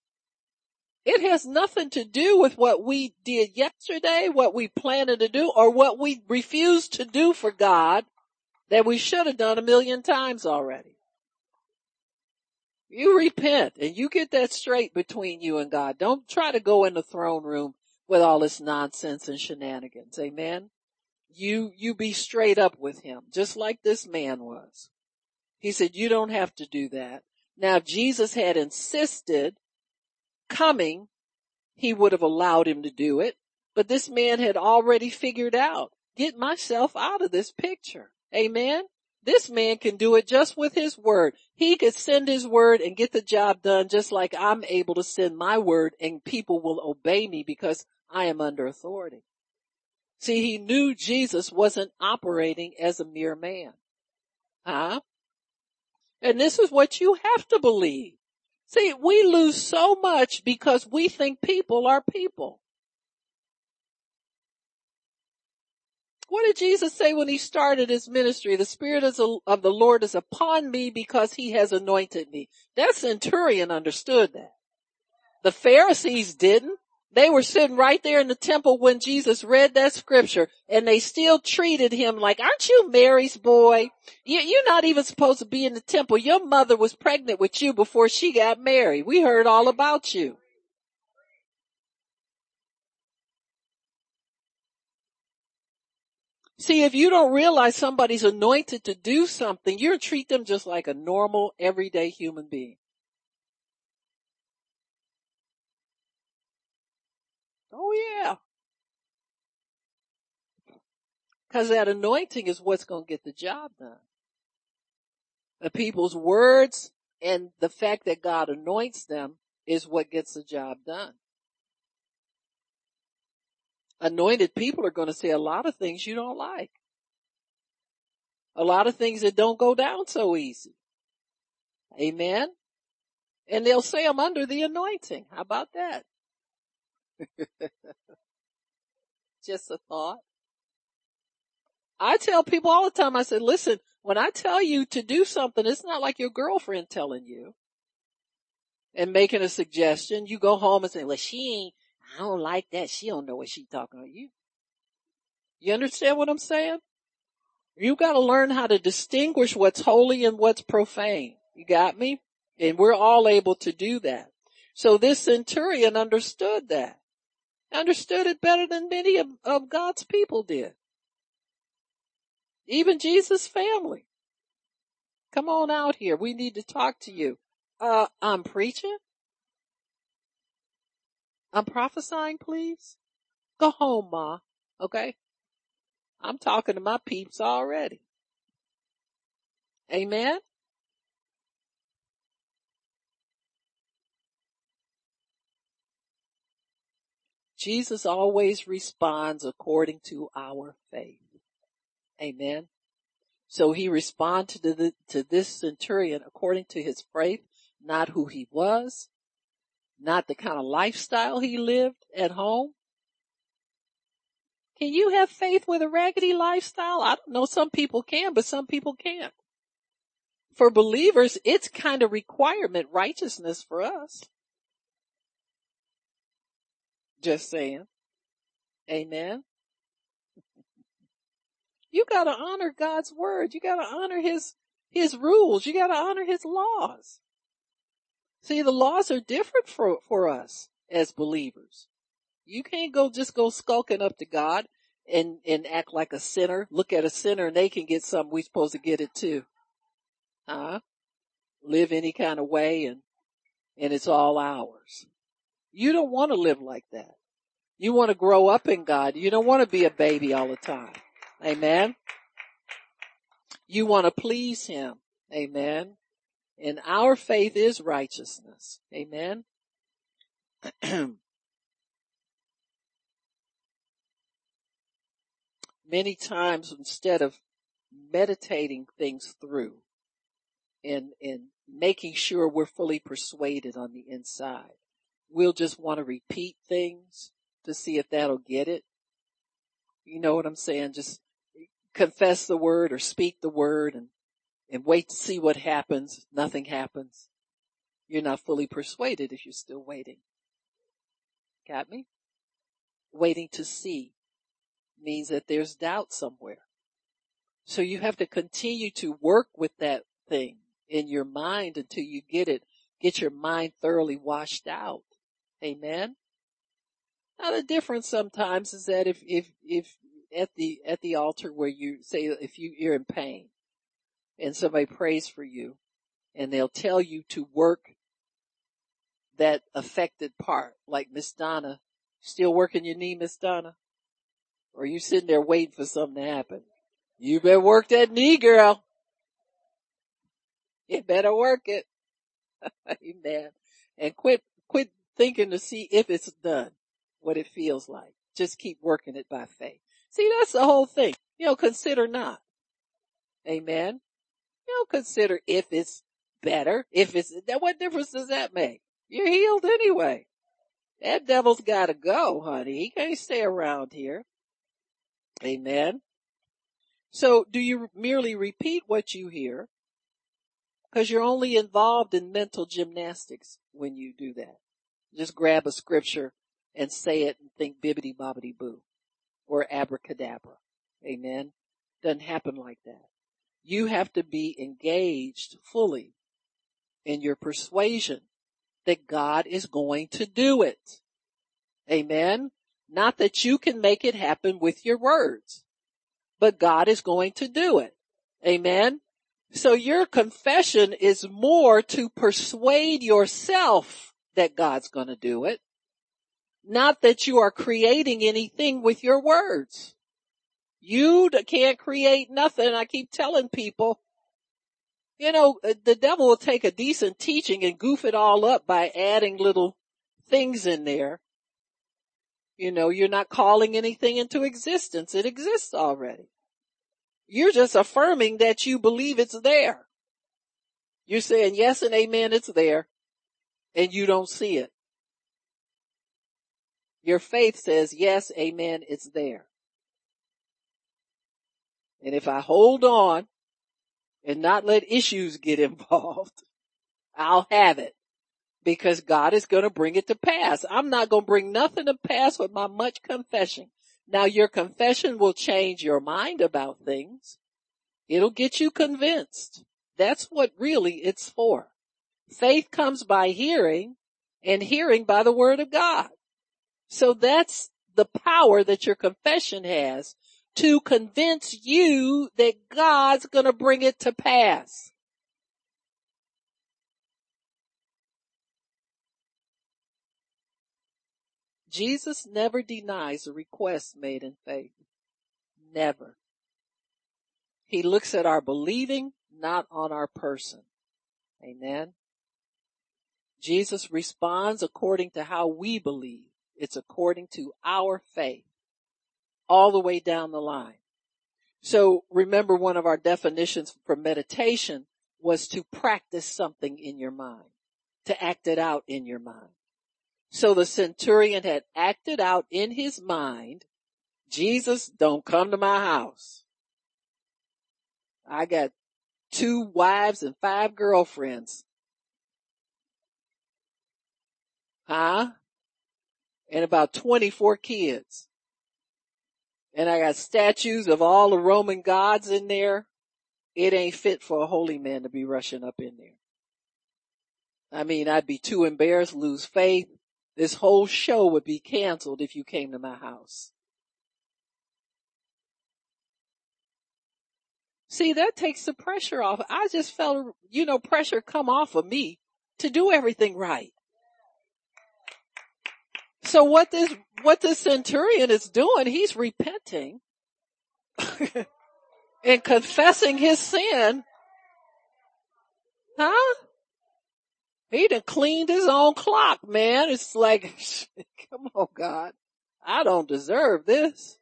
[SPEAKER 1] It has nothing to do with what we did yesterday, what we planned to do, or what we refused to do for God that we should have done a million times already. You repent and you get that straight between you and God. Don't try to go in the throne room with all this nonsense and shenanigans. Amen. You, you be straight up with him, just like this man was. He said, you don't have to do that. Now, if Jesus had insisted coming, he would have allowed him to do it. But this man had already figured out, get myself out of this picture. Amen. This man can do it just with his word. He could send his word and get the job done just like I'm able to send my word and people will obey me because I am under authority. See, he knew Jesus wasn't operating as a mere man. Huh? And this is what you have to believe. See, we lose so much because we think people are people. What did Jesus say when he started his ministry? The spirit of the Lord is upon me because he has anointed me. That centurion understood that. The Pharisees didn't. They were sitting right there in the temple when Jesus read that scripture and they still treated him like, aren't you Mary's boy? You, are not even supposed to be in the temple. Your mother was pregnant with you before she got married. We heard all about you. See, if you don't realize somebody's anointed to do something, you treat them just like a normal, everyday human being. Oh yeah. Cause that anointing is what's going to get the job done. The people's words and the fact that God anoints them is what gets the job done anointed people are going to say a lot of things you don't like. A lot of things that don't go down so easy. Amen. And they'll say I'm under the anointing. How about that? Just a thought. I tell people all the time, I said, listen, when I tell you to do something, it's not like your girlfriend telling you and making a suggestion. You go home and say, well, she ain't, I don't like that. She don't know what she talking about. You, you understand what I'm saying? You gotta learn how to distinguish what's holy and what's profane. You got me? And we're all able to do that. So this centurion understood that. Understood it better than many of, of God's people did. Even Jesus' family. Come on out here. We need to talk to you. Uh, I'm preaching. I'm prophesying, please. Go home, Ma. Okay? I'm talking to my peeps already. Amen? Jesus always responds according to our faith. Amen. So he responded to, the, to this centurion according to his faith, not who he was, not the kind of lifestyle he lived at home. Can you have faith with a raggedy lifestyle? I don't know. Some people can, but some people can't. For believers, it's kind of requirement righteousness for us. Just saying. Amen. You gotta honor God's word. You gotta honor his, his rules. You gotta honor his laws. See, the laws are different for, for us as believers. You can't go, just go skulking up to God and, and act like a sinner. Look at a sinner and they can get something. we're supposed to get it too. Huh? Live any kind of way and, and it's all ours. You don't want to live like that. You want to grow up in God. You don't want to be a baby all the time. Amen. You want to please Him. Amen. And our faith is righteousness. Amen. Many times instead of meditating things through and, and making sure we're fully persuaded on the inside, we'll just want to repeat things to see if that'll get it. You know what I'm saying? Just confess the word or speak the word and, and wait to see what happens. Nothing happens. You're not fully persuaded if you're still waiting. Got me? Waiting to see means that there's doubt somewhere. So you have to continue to work with that thing in your mind until you get it, get your mind thoroughly washed out. Amen. Now the difference sometimes is that if, if, if at the, at the altar where you say, if you, you're in pain and somebody prays for you and they'll tell you to work that affected part, like Miss Donna, still working your knee, Miss Donna? Or you sitting there waiting for something to happen? You better work that knee, girl. You better work it. Amen. And quit, quit thinking to see if it's done what it feels like. Just keep working it by faith. See, that's the whole thing. You know, consider not. Amen. You know, consider if it's better, if it's, what difference does that make? You're healed anyway. That devil's gotta go, honey. He can't stay around here. Amen. So do you merely repeat what you hear? Cause you're only involved in mental gymnastics when you do that. Just grab a scripture and say it and think bibbity bobbity boo or abracadabra. Amen. Doesn't happen like that. You have to be engaged fully in your persuasion that God is going to do it. Amen. Not that you can make it happen with your words, but God is going to do it. Amen. So your confession is more to persuade yourself that God's going to do it not that you are creating anything with your words. You can't create nothing. I keep telling people, you know, uh, the devil will take a decent teaching and goof it all up by adding little things in there. You know, you're not calling anything into existence. It exists already. You're just affirming that you believe it's there. You're saying yes and amen, it's there. And you don't see it. Your faith says, yes, amen, it's there. And if I hold on and not let issues get involved, I'll have it because God is going to bring it to pass. I'm not going to bring nothing to pass with my much confession. Now your confession will change your mind about things. It'll get you convinced. That's what really it's for. Faith comes by hearing and hearing by the word of God. So that's the power that your confession has to convince you that God's gonna bring it to pass. Jesus never denies a request made in faith. Never. He looks at our believing, not on our person. Amen. Jesus responds according to how we believe It's according to our faith all the way down the line. So remember one of our definitions for meditation was to practice something in your mind, to act it out in your mind. So the centurion had acted out in his mind, Jesus, don't come to my house. I got two wives and five girlfriends. Huh? And about 24 kids. And I got statues of all the Roman gods in there. It ain't fit for a holy man to be rushing up in there. I mean, I'd be too embarrassed, lose faith. This whole show would be canceled if you came to my house. See, that takes the pressure off. I just felt, you know, pressure come off of me to do everything right. So what this, what the centurion is doing, he's repenting and confessing his sin. Huh? He done cleaned his own clock, man. It's like, come on God. I don't deserve this.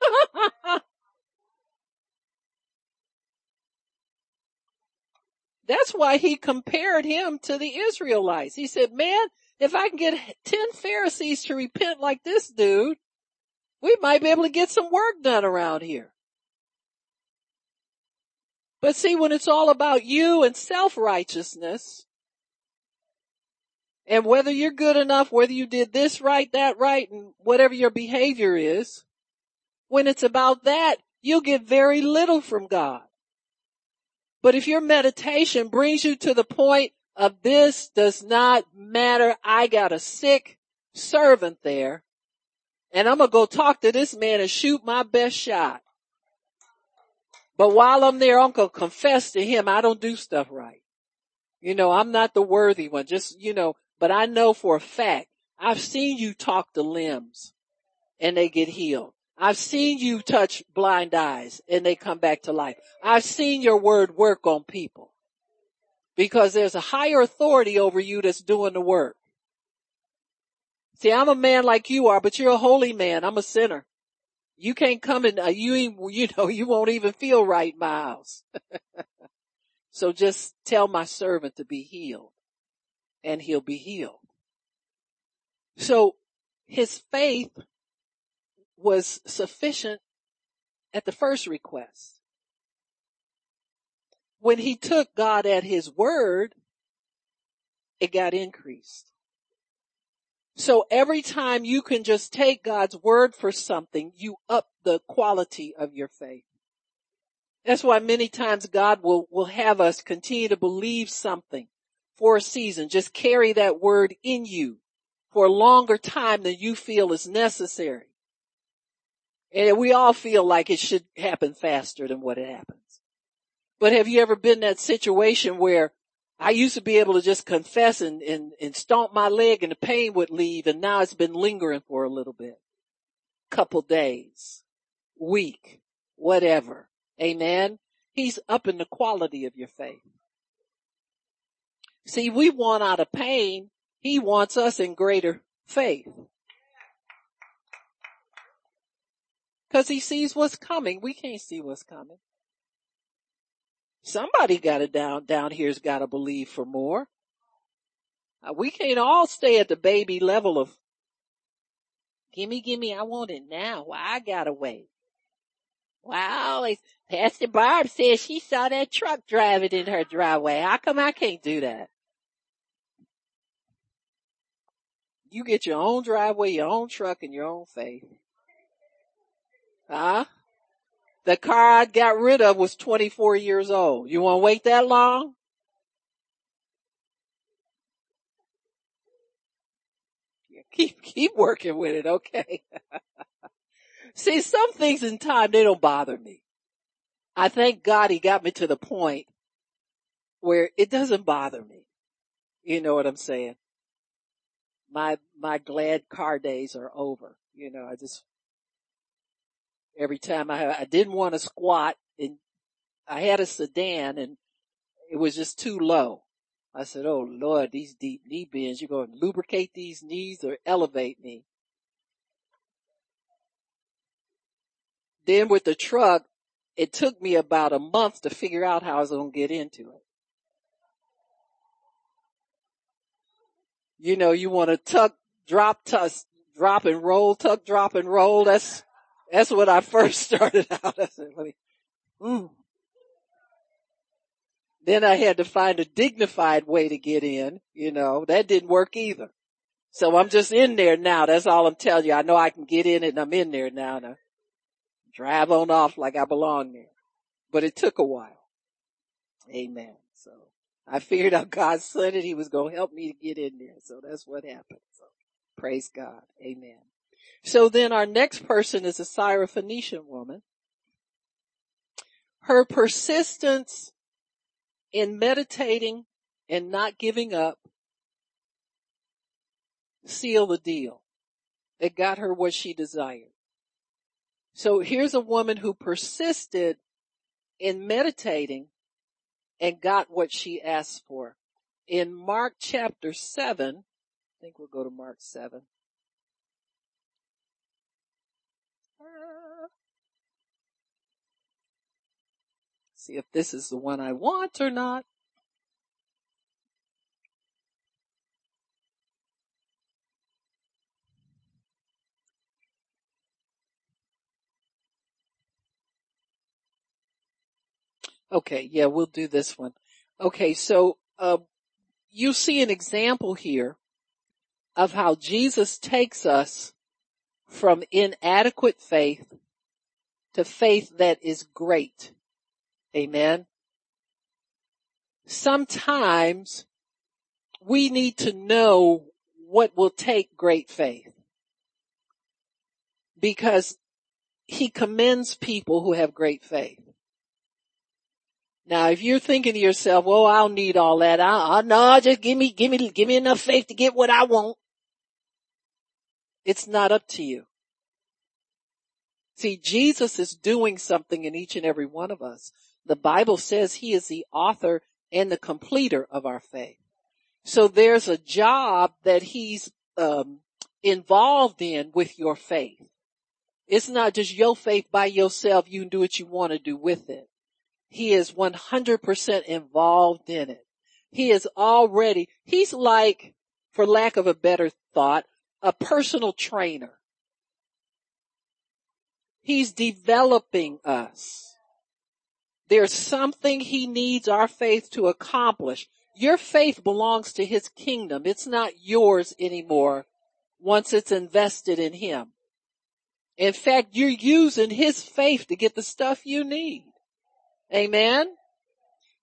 [SPEAKER 1] That's why he compared him to the Israelites. He said, man, if I can get 10 Pharisees to repent like this dude, we might be able to get some work done around here. But see, when it's all about you and self-righteousness, and whether you're good enough, whether you did this right, that right, and whatever your behavior is, when it's about that, you'll get very little from God. But if your meditation brings you to the point of this does not matter, I got a sick servant there and I'm going to go talk to this man and shoot my best shot. But while I'm there, I'm going to confess to him I don't do stuff right. You know, I'm not the worthy one, just, you know, but I know for a fact, I've seen you talk to limbs and they get healed. I've seen you touch blind eyes and they come back to life. I've seen your word work on people because there's a higher authority over you that's doing the work. See, I'm a man like you are, but you're a holy man. I'm a sinner. You can't come in, uh, you, you know, you won't even feel right house. so just tell my servant to be healed and he'll be healed. So his faith was sufficient at the first request. When he took God at his word, it got increased. So every time you can just take God's word for something, you up the quality of your faith. That's why many times God will, will have us continue to believe something for a season. Just carry that word in you for a longer time than you feel is necessary. And we all feel like it should happen faster than what it happens. But have you ever been in that situation where I used to be able to just confess and, and, and stomp my leg and the pain would leave and now it's been lingering for a little bit. Couple days, week, whatever. Amen. He's up in the quality of your faith. See, we want out of pain. He wants us in greater faith. Cause he sees what's coming. We can't see what's coming. Somebody got it down, down here's got to believe for more. Uh, we can't all stay at the baby level of, gimme, gimme, I want it now. Well, I gotta wait. Wow, Pastor Barb says she saw that truck driving in her driveway. How come I can't do that? You get your own driveway, your own truck, and your own faith. Huh? The car I got rid of was 24 years old. You want to wait that long? Keep, keep working with it. Okay. See, some things in time, they don't bother me. I thank God he got me to the point where it doesn't bother me. You know what I'm saying? My, my glad car days are over. You know, I just every time I, I didn't want to squat and I had a sedan and it was just too low. I said, oh Lord, these deep knee bends, you're going to lubricate these knees or elevate me. Then with the truck, it took me about a month to figure out how I was going to get into it. You know, you want to tuck, drop, tuck, drop and roll, tuck, drop and roll. That's, that's what I first started out. I said, let me, mm. Then I had to find a dignified way to get in, you know, that didn't work either. So I'm just in there now. That's all I'm telling you. I know I can get in it and I'm in there now. Now drive on off like I belong there. But it took a while. Amen. So I figured out God said it. He was going to help me to get in there. So that's what happened. So praise God. Amen. So then our next person is a Syrophoenician woman. Her persistence in meditating and not giving up sealed the deal. It got her what she desired. So here's a woman who persisted in meditating and got what she asked for. In Mark chapter 7, I think we'll go to Mark 7. See if this is the one I want or not. Okay, yeah, we'll do this one. Okay, so uh, you see an example here of how Jesus takes us from inadequate faith to faith that is great. Amen. Sometimes we need to know what will take great faith because he commends people who have great faith. Now, if you're thinking to yourself, well, I'll need all that. I, I no, just give me, give me, give me enough faith to get what I want. It's not up to you. See, Jesus is doing something in each and every one of us. The Bible says he is the author and the completer of our faith. So there's a job that he's um, involved in with your faith. It's not just your faith by yourself. You can do what you want to do with it. He is 100% involved in it. He is already, he's like, for lack of a better thought, a personal trainer. He's developing us. There's something he needs our faith to accomplish. Your faith belongs to his kingdom. It's not yours anymore once it's invested in him. In fact, you're using his faith to get the stuff you need. Amen.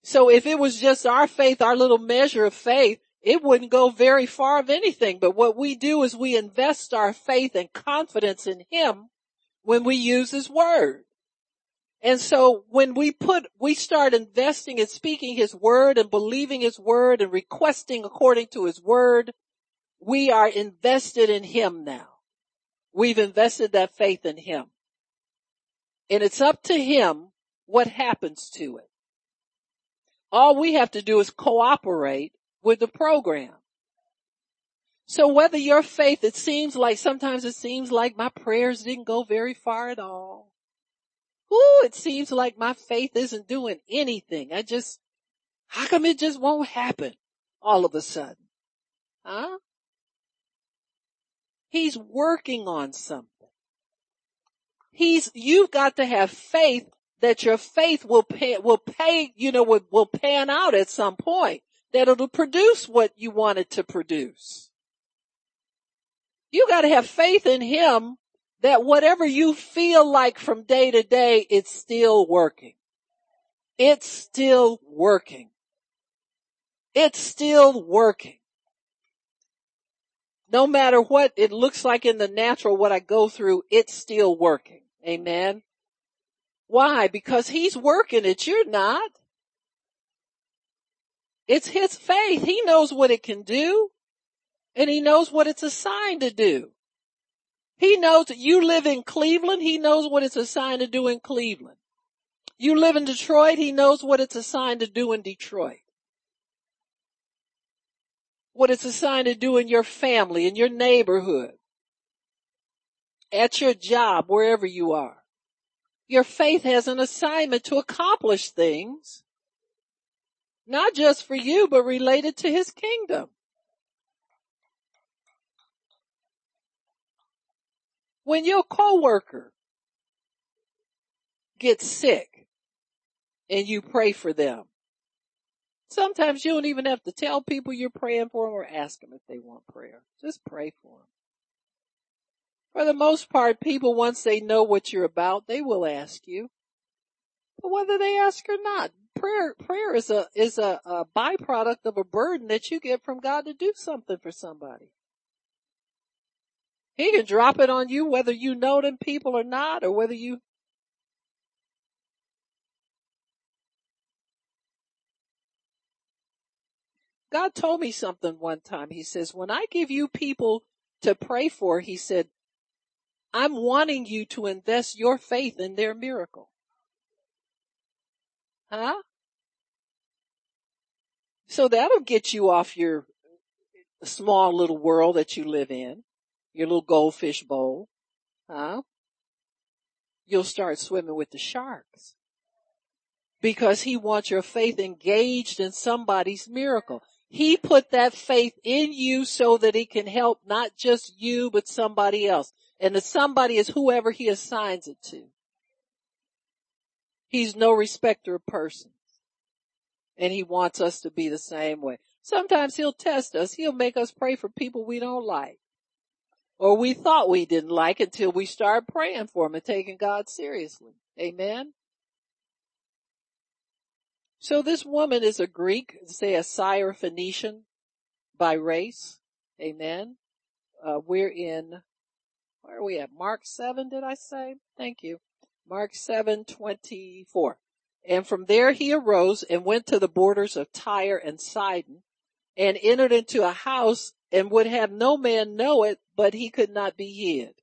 [SPEAKER 1] So if it was just our faith, our little measure of faith, it wouldn't go very far of anything. But what we do is we invest our faith and confidence in him when we use his word. And so when we put, we start investing in speaking his word and believing his word and requesting according to his word, we are invested in him now. We've invested that faith in him. And it's up to him what happens to it. All we have to do is cooperate with the program. So whether your faith, it seems like, sometimes it seems like my prayers didn't go very far at all. Ooh, it seems like my faith isn't doing anything. I just, how come it just won't happen all of a sudden? Huh? He's working on something. He's, you've got to have faith that your faith will pay, will pay, you know, will, will pan out at some point. That it'll produce what you want it to produce. You gotta have faith in Him that whatever you feel like from day to day, it's still working. It's still working. It's still working. No matter what it looks like in the natural, what I go through, it's still working. Amen. Why? Because he's working it. You're not. It's his faith. He knows what it can do and he knows what it's assigned to do. He knows that you live in Cleveland. He knows what it's assigned to do in Cleveland. You live in Detroit. He knows what it's assigned to do in Detroit. what it's assigned to do in your family, in your neighborhood, at your job, wherever you are. Your faith has an assignment to accomplish things, not just for you, but related to his kingdom. When your coworker gets sick and you pray for them, sometimes you don't even have to tell people you're praying for them or ask them if they want prayer. Just pray for them. For the most part, people, once they know what you're about, they will ask you. Whether they ask or not, prayer, prayer is a, is a, a byproduct of a burden that you get from God to do something for somebody. He can drop it on you whether you know them people or not, or whether you God told me something one time. He says, when I give you people to pray for, he said, I'm wanting you to invest your faith in their miracle. Huh? So that'll get you off your small little world that you live in, your little goldfish bowl. Huh? You'll start swimming with the sharks because he wants your faith engaged in somebody's miracle. He put that faith in you so that he can help not just you, but somebody else. And the somebody is whoever he assigns it to. He's no respecter of persons. And he wants us to be the same way. Sometimes he'll test us. He'll make us pray for people we don't like. Or we thought we didn't like until we start praying for them and taking God seriously. Amen. So this woman is a Greek, say a Syrophoenician by race. Amen. Uh, we're in where are we at? Mark 7, did I say? Thank you. Mark 7:24. And from there he arose and went to the borders of Tyre and Sidon and entered into a house and would have no man know it, but he could not be hid.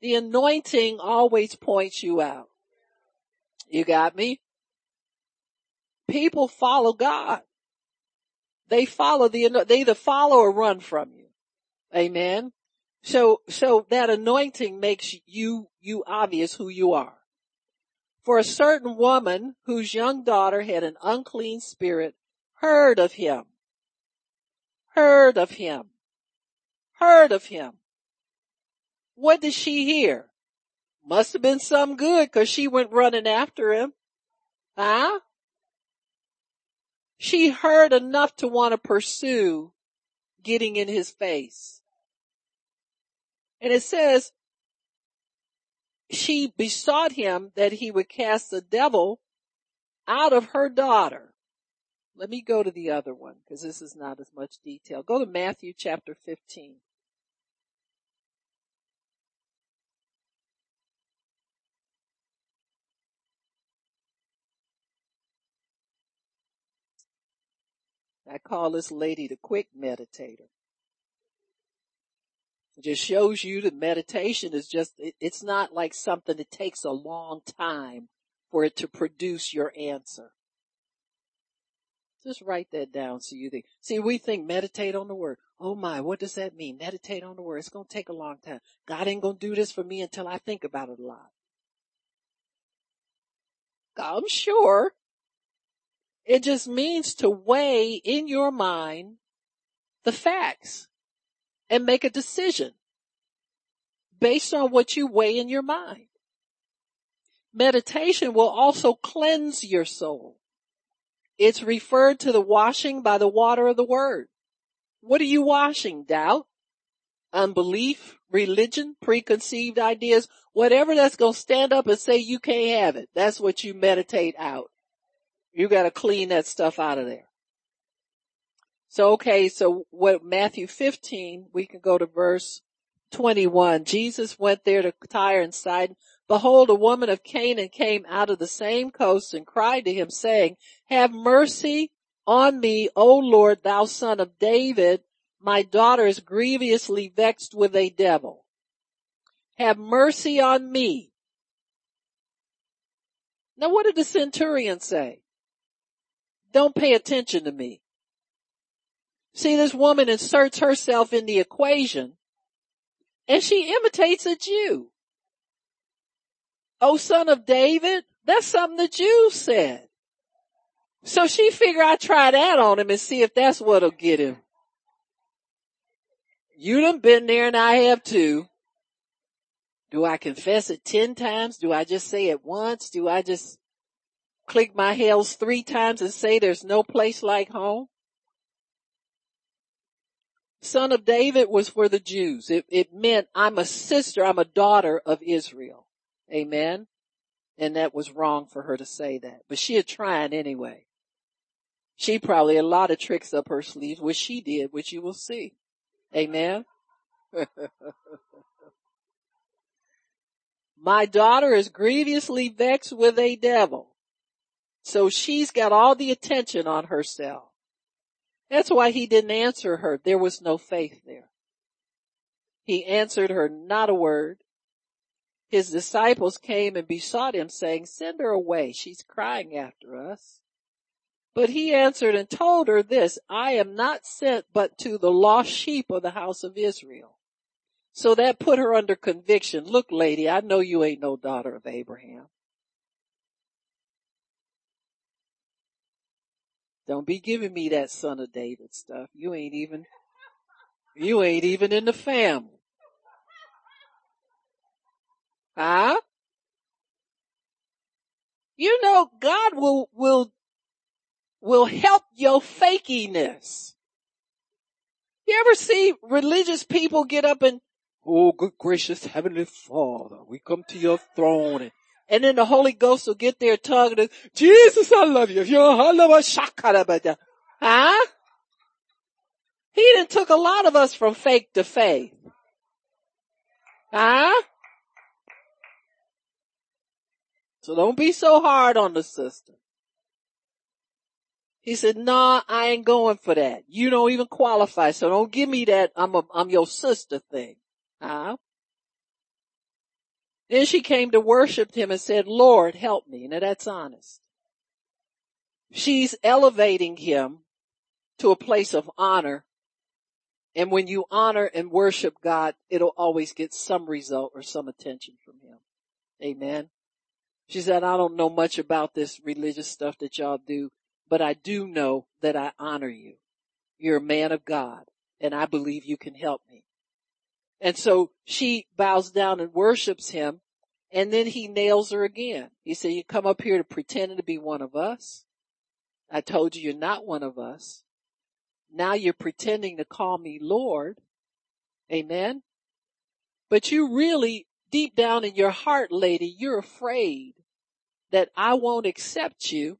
[SPEAKER 1] The anointing always points you out. You got me? People follow God. They follow the, they either follow or run from you. Amen. So, so that anointing makes you, you obvious who you are. For a certain woman whose young daughter had an unclean spirit heard of him, heard of him, heard of him. What did she hear? Must have been some good cause she went running after him. Huh? She heard enough to want to pursue getting in his face. And it says, she besought him that he would cast the devil out of her daughter. Let me go to the other one because this is not as much detail. Go to Matthew chapter 15. I call this lady the quick meditator. It just shows you that meditation is just, it's not like something that takes a long time for it to produce your answer. Just write that down so you think. See, we think meditate on the word. Oh my, what does that mean? Meditate on the word. It's going to take a long time. God ain't going to do this for me until I think about it a lot. I'm sure. It just means to weigh in your mind the facts and make a decision based on what you weigh in your mind. Meditation will also cleanse your soul. It's referred to the washing by the water of the word. What are you washing? Doubt, unbelief, religion, preconceived ideas, whatever that's going to stand up and say you can't have it. That's what you meditate out. You got to clean that stuff out of there. So, okay, so what Matthew 15, we can go to verse 21. Jesus went there to Tyre and Sidon. Behold, a woman of Canaan came out of the same coast and cried to him saying, have mercy on me, O Lord, thou son of David. My daughter is grievously vexed with a devil. Have mercy on me. Now what did the centurion say? Don't pay attention to me. See, this woman inserts herself in the equation and she imitates a Jew. Oh son of David, that's something the Jews said. So she figured I'd try that on him and see if that's what'll get him. You done been there and I have too. Do I confess it ten times? Do I just say it once? Do I just click my heels three times and say there's no place like home? Son of David was for the Jews. It, it meant I'm a sister, I'm a daughter of Israel. Amen. And that was wrong for her to say that, but she had tried anyway. She probably a lot of tricks up her sleeves, which she did, which you will see. Amen. My daughter is grievously vexed with a devil. So she's got all the attention on herself. That's why he didn't answer her. There was no faith there. He answered her not a word. His disciples came and besought him saying, send her away. She's crying after us. But he answered and told her this, I am not sent but to the lost sheep of the house of Israel. So that put her under conviction. Look lady, I know you ain't no daughter of Abraham. Don't be giving me that son of David stuff. You ain't even, you ain't even in the family. Huh? You know, God will, will, will help your fakiness. You ever see religious people get up and, oh good gracious heavenly father, we come to your throne and and then the Holy Ghost will get there talking to, Jesus, I love you. Huh? He done took a lot of us from fake to faith. Huh? So don't be so hard on the sister. He said, nah, I ain't going for that. You don't even qualify. So don't give me that I'm a, I'm your sister thing. Huh? Then she came to worship him and said, Lord, help me. Now that's honest. She's elevating him to a place of honor. And when you honor and worship God, it'll always get some result or some attention from him. Amen. She said, I don't know much about this religious stuff that y'all do, but I do know that I honor you. You're a man of God and I believe you can help me. And so she bows down and worships him and then he nails her again. He said, you come up here to pretend to be one of us. I told you you're not one of us. Now you're pretending to call me Lord. Amen. But you really, deep down in your heart, lady, you're afraid that I won't accept you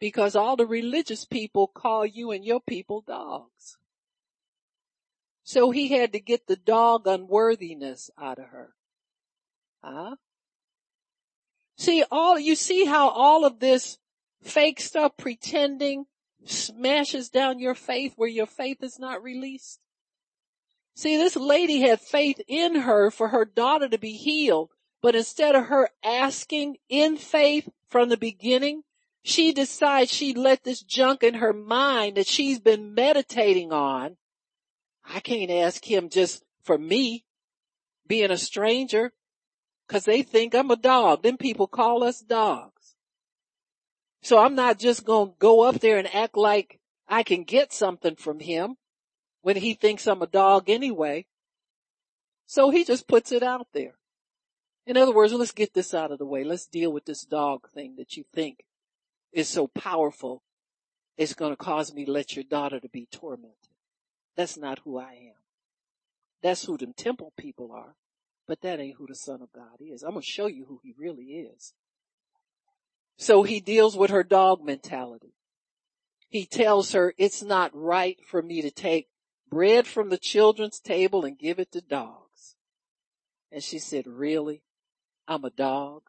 [SPEAKER 1] because all the religious people call you and your people dogs. So he had to get the dog unworthiness out of her. Huh? See all, you see how all of this fake stuff pretending smashes down your faith where your faith is not released? See, this lady had faith in her for her daughter to be healed, but instead of her asking in faith from the beginning, she decides she let this junk in her mind that she's been meditating on. I can't ask him just for me being a stranger cause they think I'm a dog. Then people call us dogs. So I'm not just going to go up there and act like I can get something from him when he thinks I'm a dog anyway. So he just puts it out there. In other words, let's get this out of the way. Let's deal with this dog thing that you think is so powerful. It's going to cause me to let your daughter to be tormented. That's not who I am. That's who them temple people are. But that ain't who the son of God is. I'm going to show you who he really is. So he deals with her dog mentality. He tells her it's not right for me to take bread from the children's table and give it to dogs. And she said, really? I'm a dog?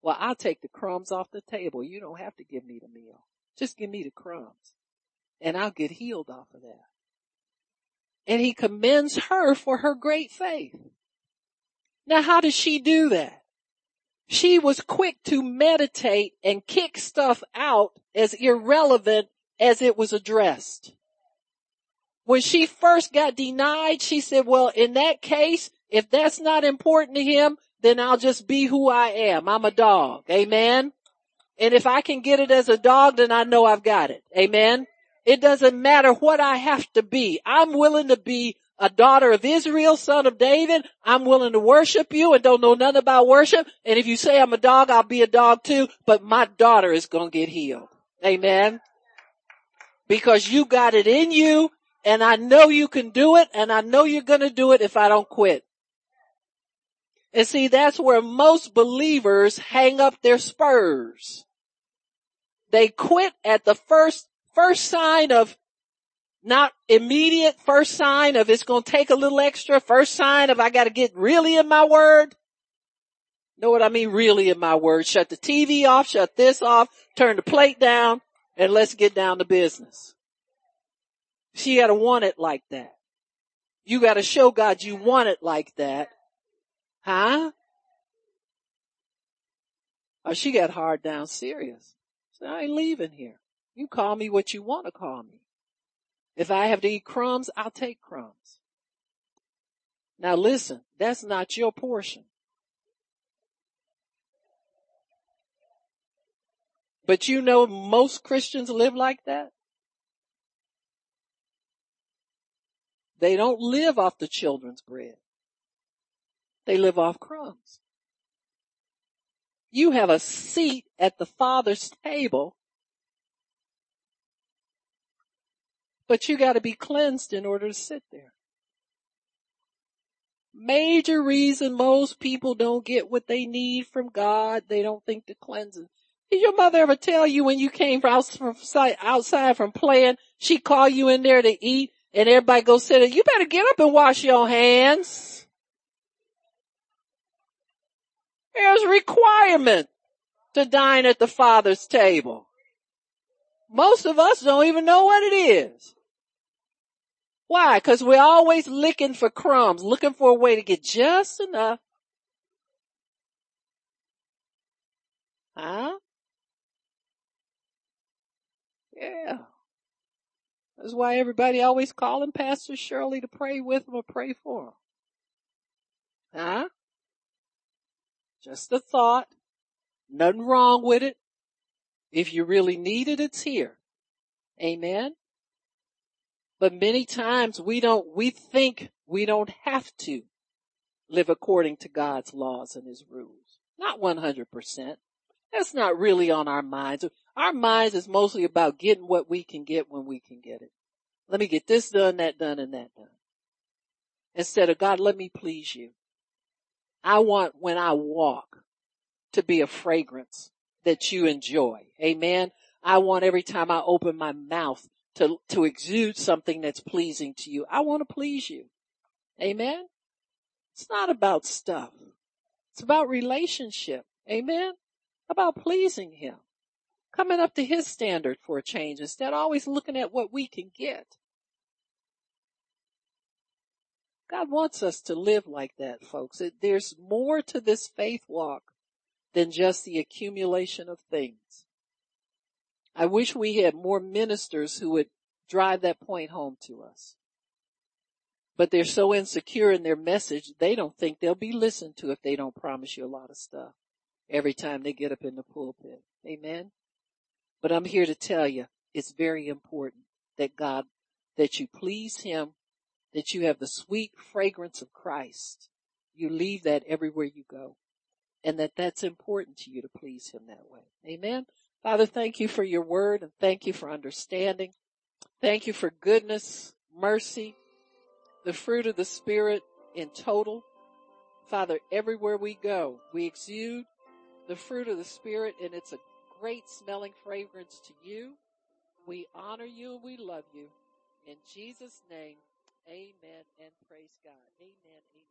[SPEAKER 1] Well, I'll take the crumbs off the table. You don't have to give me the meal. Just give me the crumbs and I'll get healed off of that. And he commends her for her great faith. Now how did she do that? She was quick to meditate and kick stuff out as irrelevant as it was addressed. when she first got denied, she said, well, in that case, if that's not important to him, then I'll just be who I am. I'm a dog. Amen. And if I can get it as a dog, then I know I've got it. Amen. It doesn't matter what I have to be. I'm willing to be a daughter of Israel, son of David. I'm willing to worship you and don't know nothing about worship. And if you say I'm a dog, I'll be a dog too, but my daughter is going to get healed. Amen. Because you got it in you and I know you can do it and I know you're going to do it if I don't quit. And see, that's where most believers hang up their spurs. They quit at the first, first sign of not immediate, first sign of it's going to take a little extra, first sign of I got to get really in my word. Know what I mean? Really in my word. Shut the TV off, shut this off, turn the plate down, and let's get down to business. She got to want it like that. You got to show God you want it like that. Huh? Oh, she got hard down serious. So I ain't leaving here. You call me what you want to call me. If I have to eat crumbs, I'll take crumbs. Now listen, that's not your portion. But you know most Christians live like that? They don't live off the children's bread. They live off crumbs. You have a seat at the Father's table, but you gotta be cleansed in order to sit there. Major reason most people don't get what they need from God, they don't think the cleansing. Did your mother ever tell you when you came from outside from playing, she call you in there to eat and everybody go sit there, you better get up and wash your hands. There's a requirement to dine at the Father's table. Most of us don't even know what it is. Why? Cause we're always looking for crumbs, looking for a way to get just enough. Huh? Yeah. That's why everybody always calling Pastor Shirley to pray with them or pray for them. Huh? Just a thought. Nothing wrong with it. If you really need it, it's here. Amen. But many times we don't, we think we don't have to live according to God's laws and his rules. Not 100%. That's not really on our minds. Our minds is mostly about getting what we can get when we can get it. Let me get this done, that done, and that done. Instead of God, let me please you. I want when I walk to be a fragrance that you enjoy. Amen. I want every time I open my mouth to, to exude something that's pleasing to you. I want to please you. Amen. It's not about stuff. It's about relationship. Amen. About pleasing him. Coming up to his standard for a change instead of always looking at what we can get. God wants us to live like that, folks. It, there's more to this faith walk than just the accumulation of things. I wish we had more ministers who would drive that point home to us. But they're so insecure in their message, they don't think they'll be listened to if they don't promise you a lot of stuff every time they get up in the pulpit. Amen. But I'm here to tell you, it's very important that God, that you please Him that you have the sweet fragrance of Christ. You leave that everywhere you go and that that's important to you to please him that way. Amen. Father, thank you for your word and thank you for understanding. Thank you for goodness, mercy, the fruit of the spirit in total. Father, everywhere we go, we exude the fruit of the spirit and it's a great smelling fragrance to you. We honor you and we love you. In Jesus name, Amen and praise God. Amen.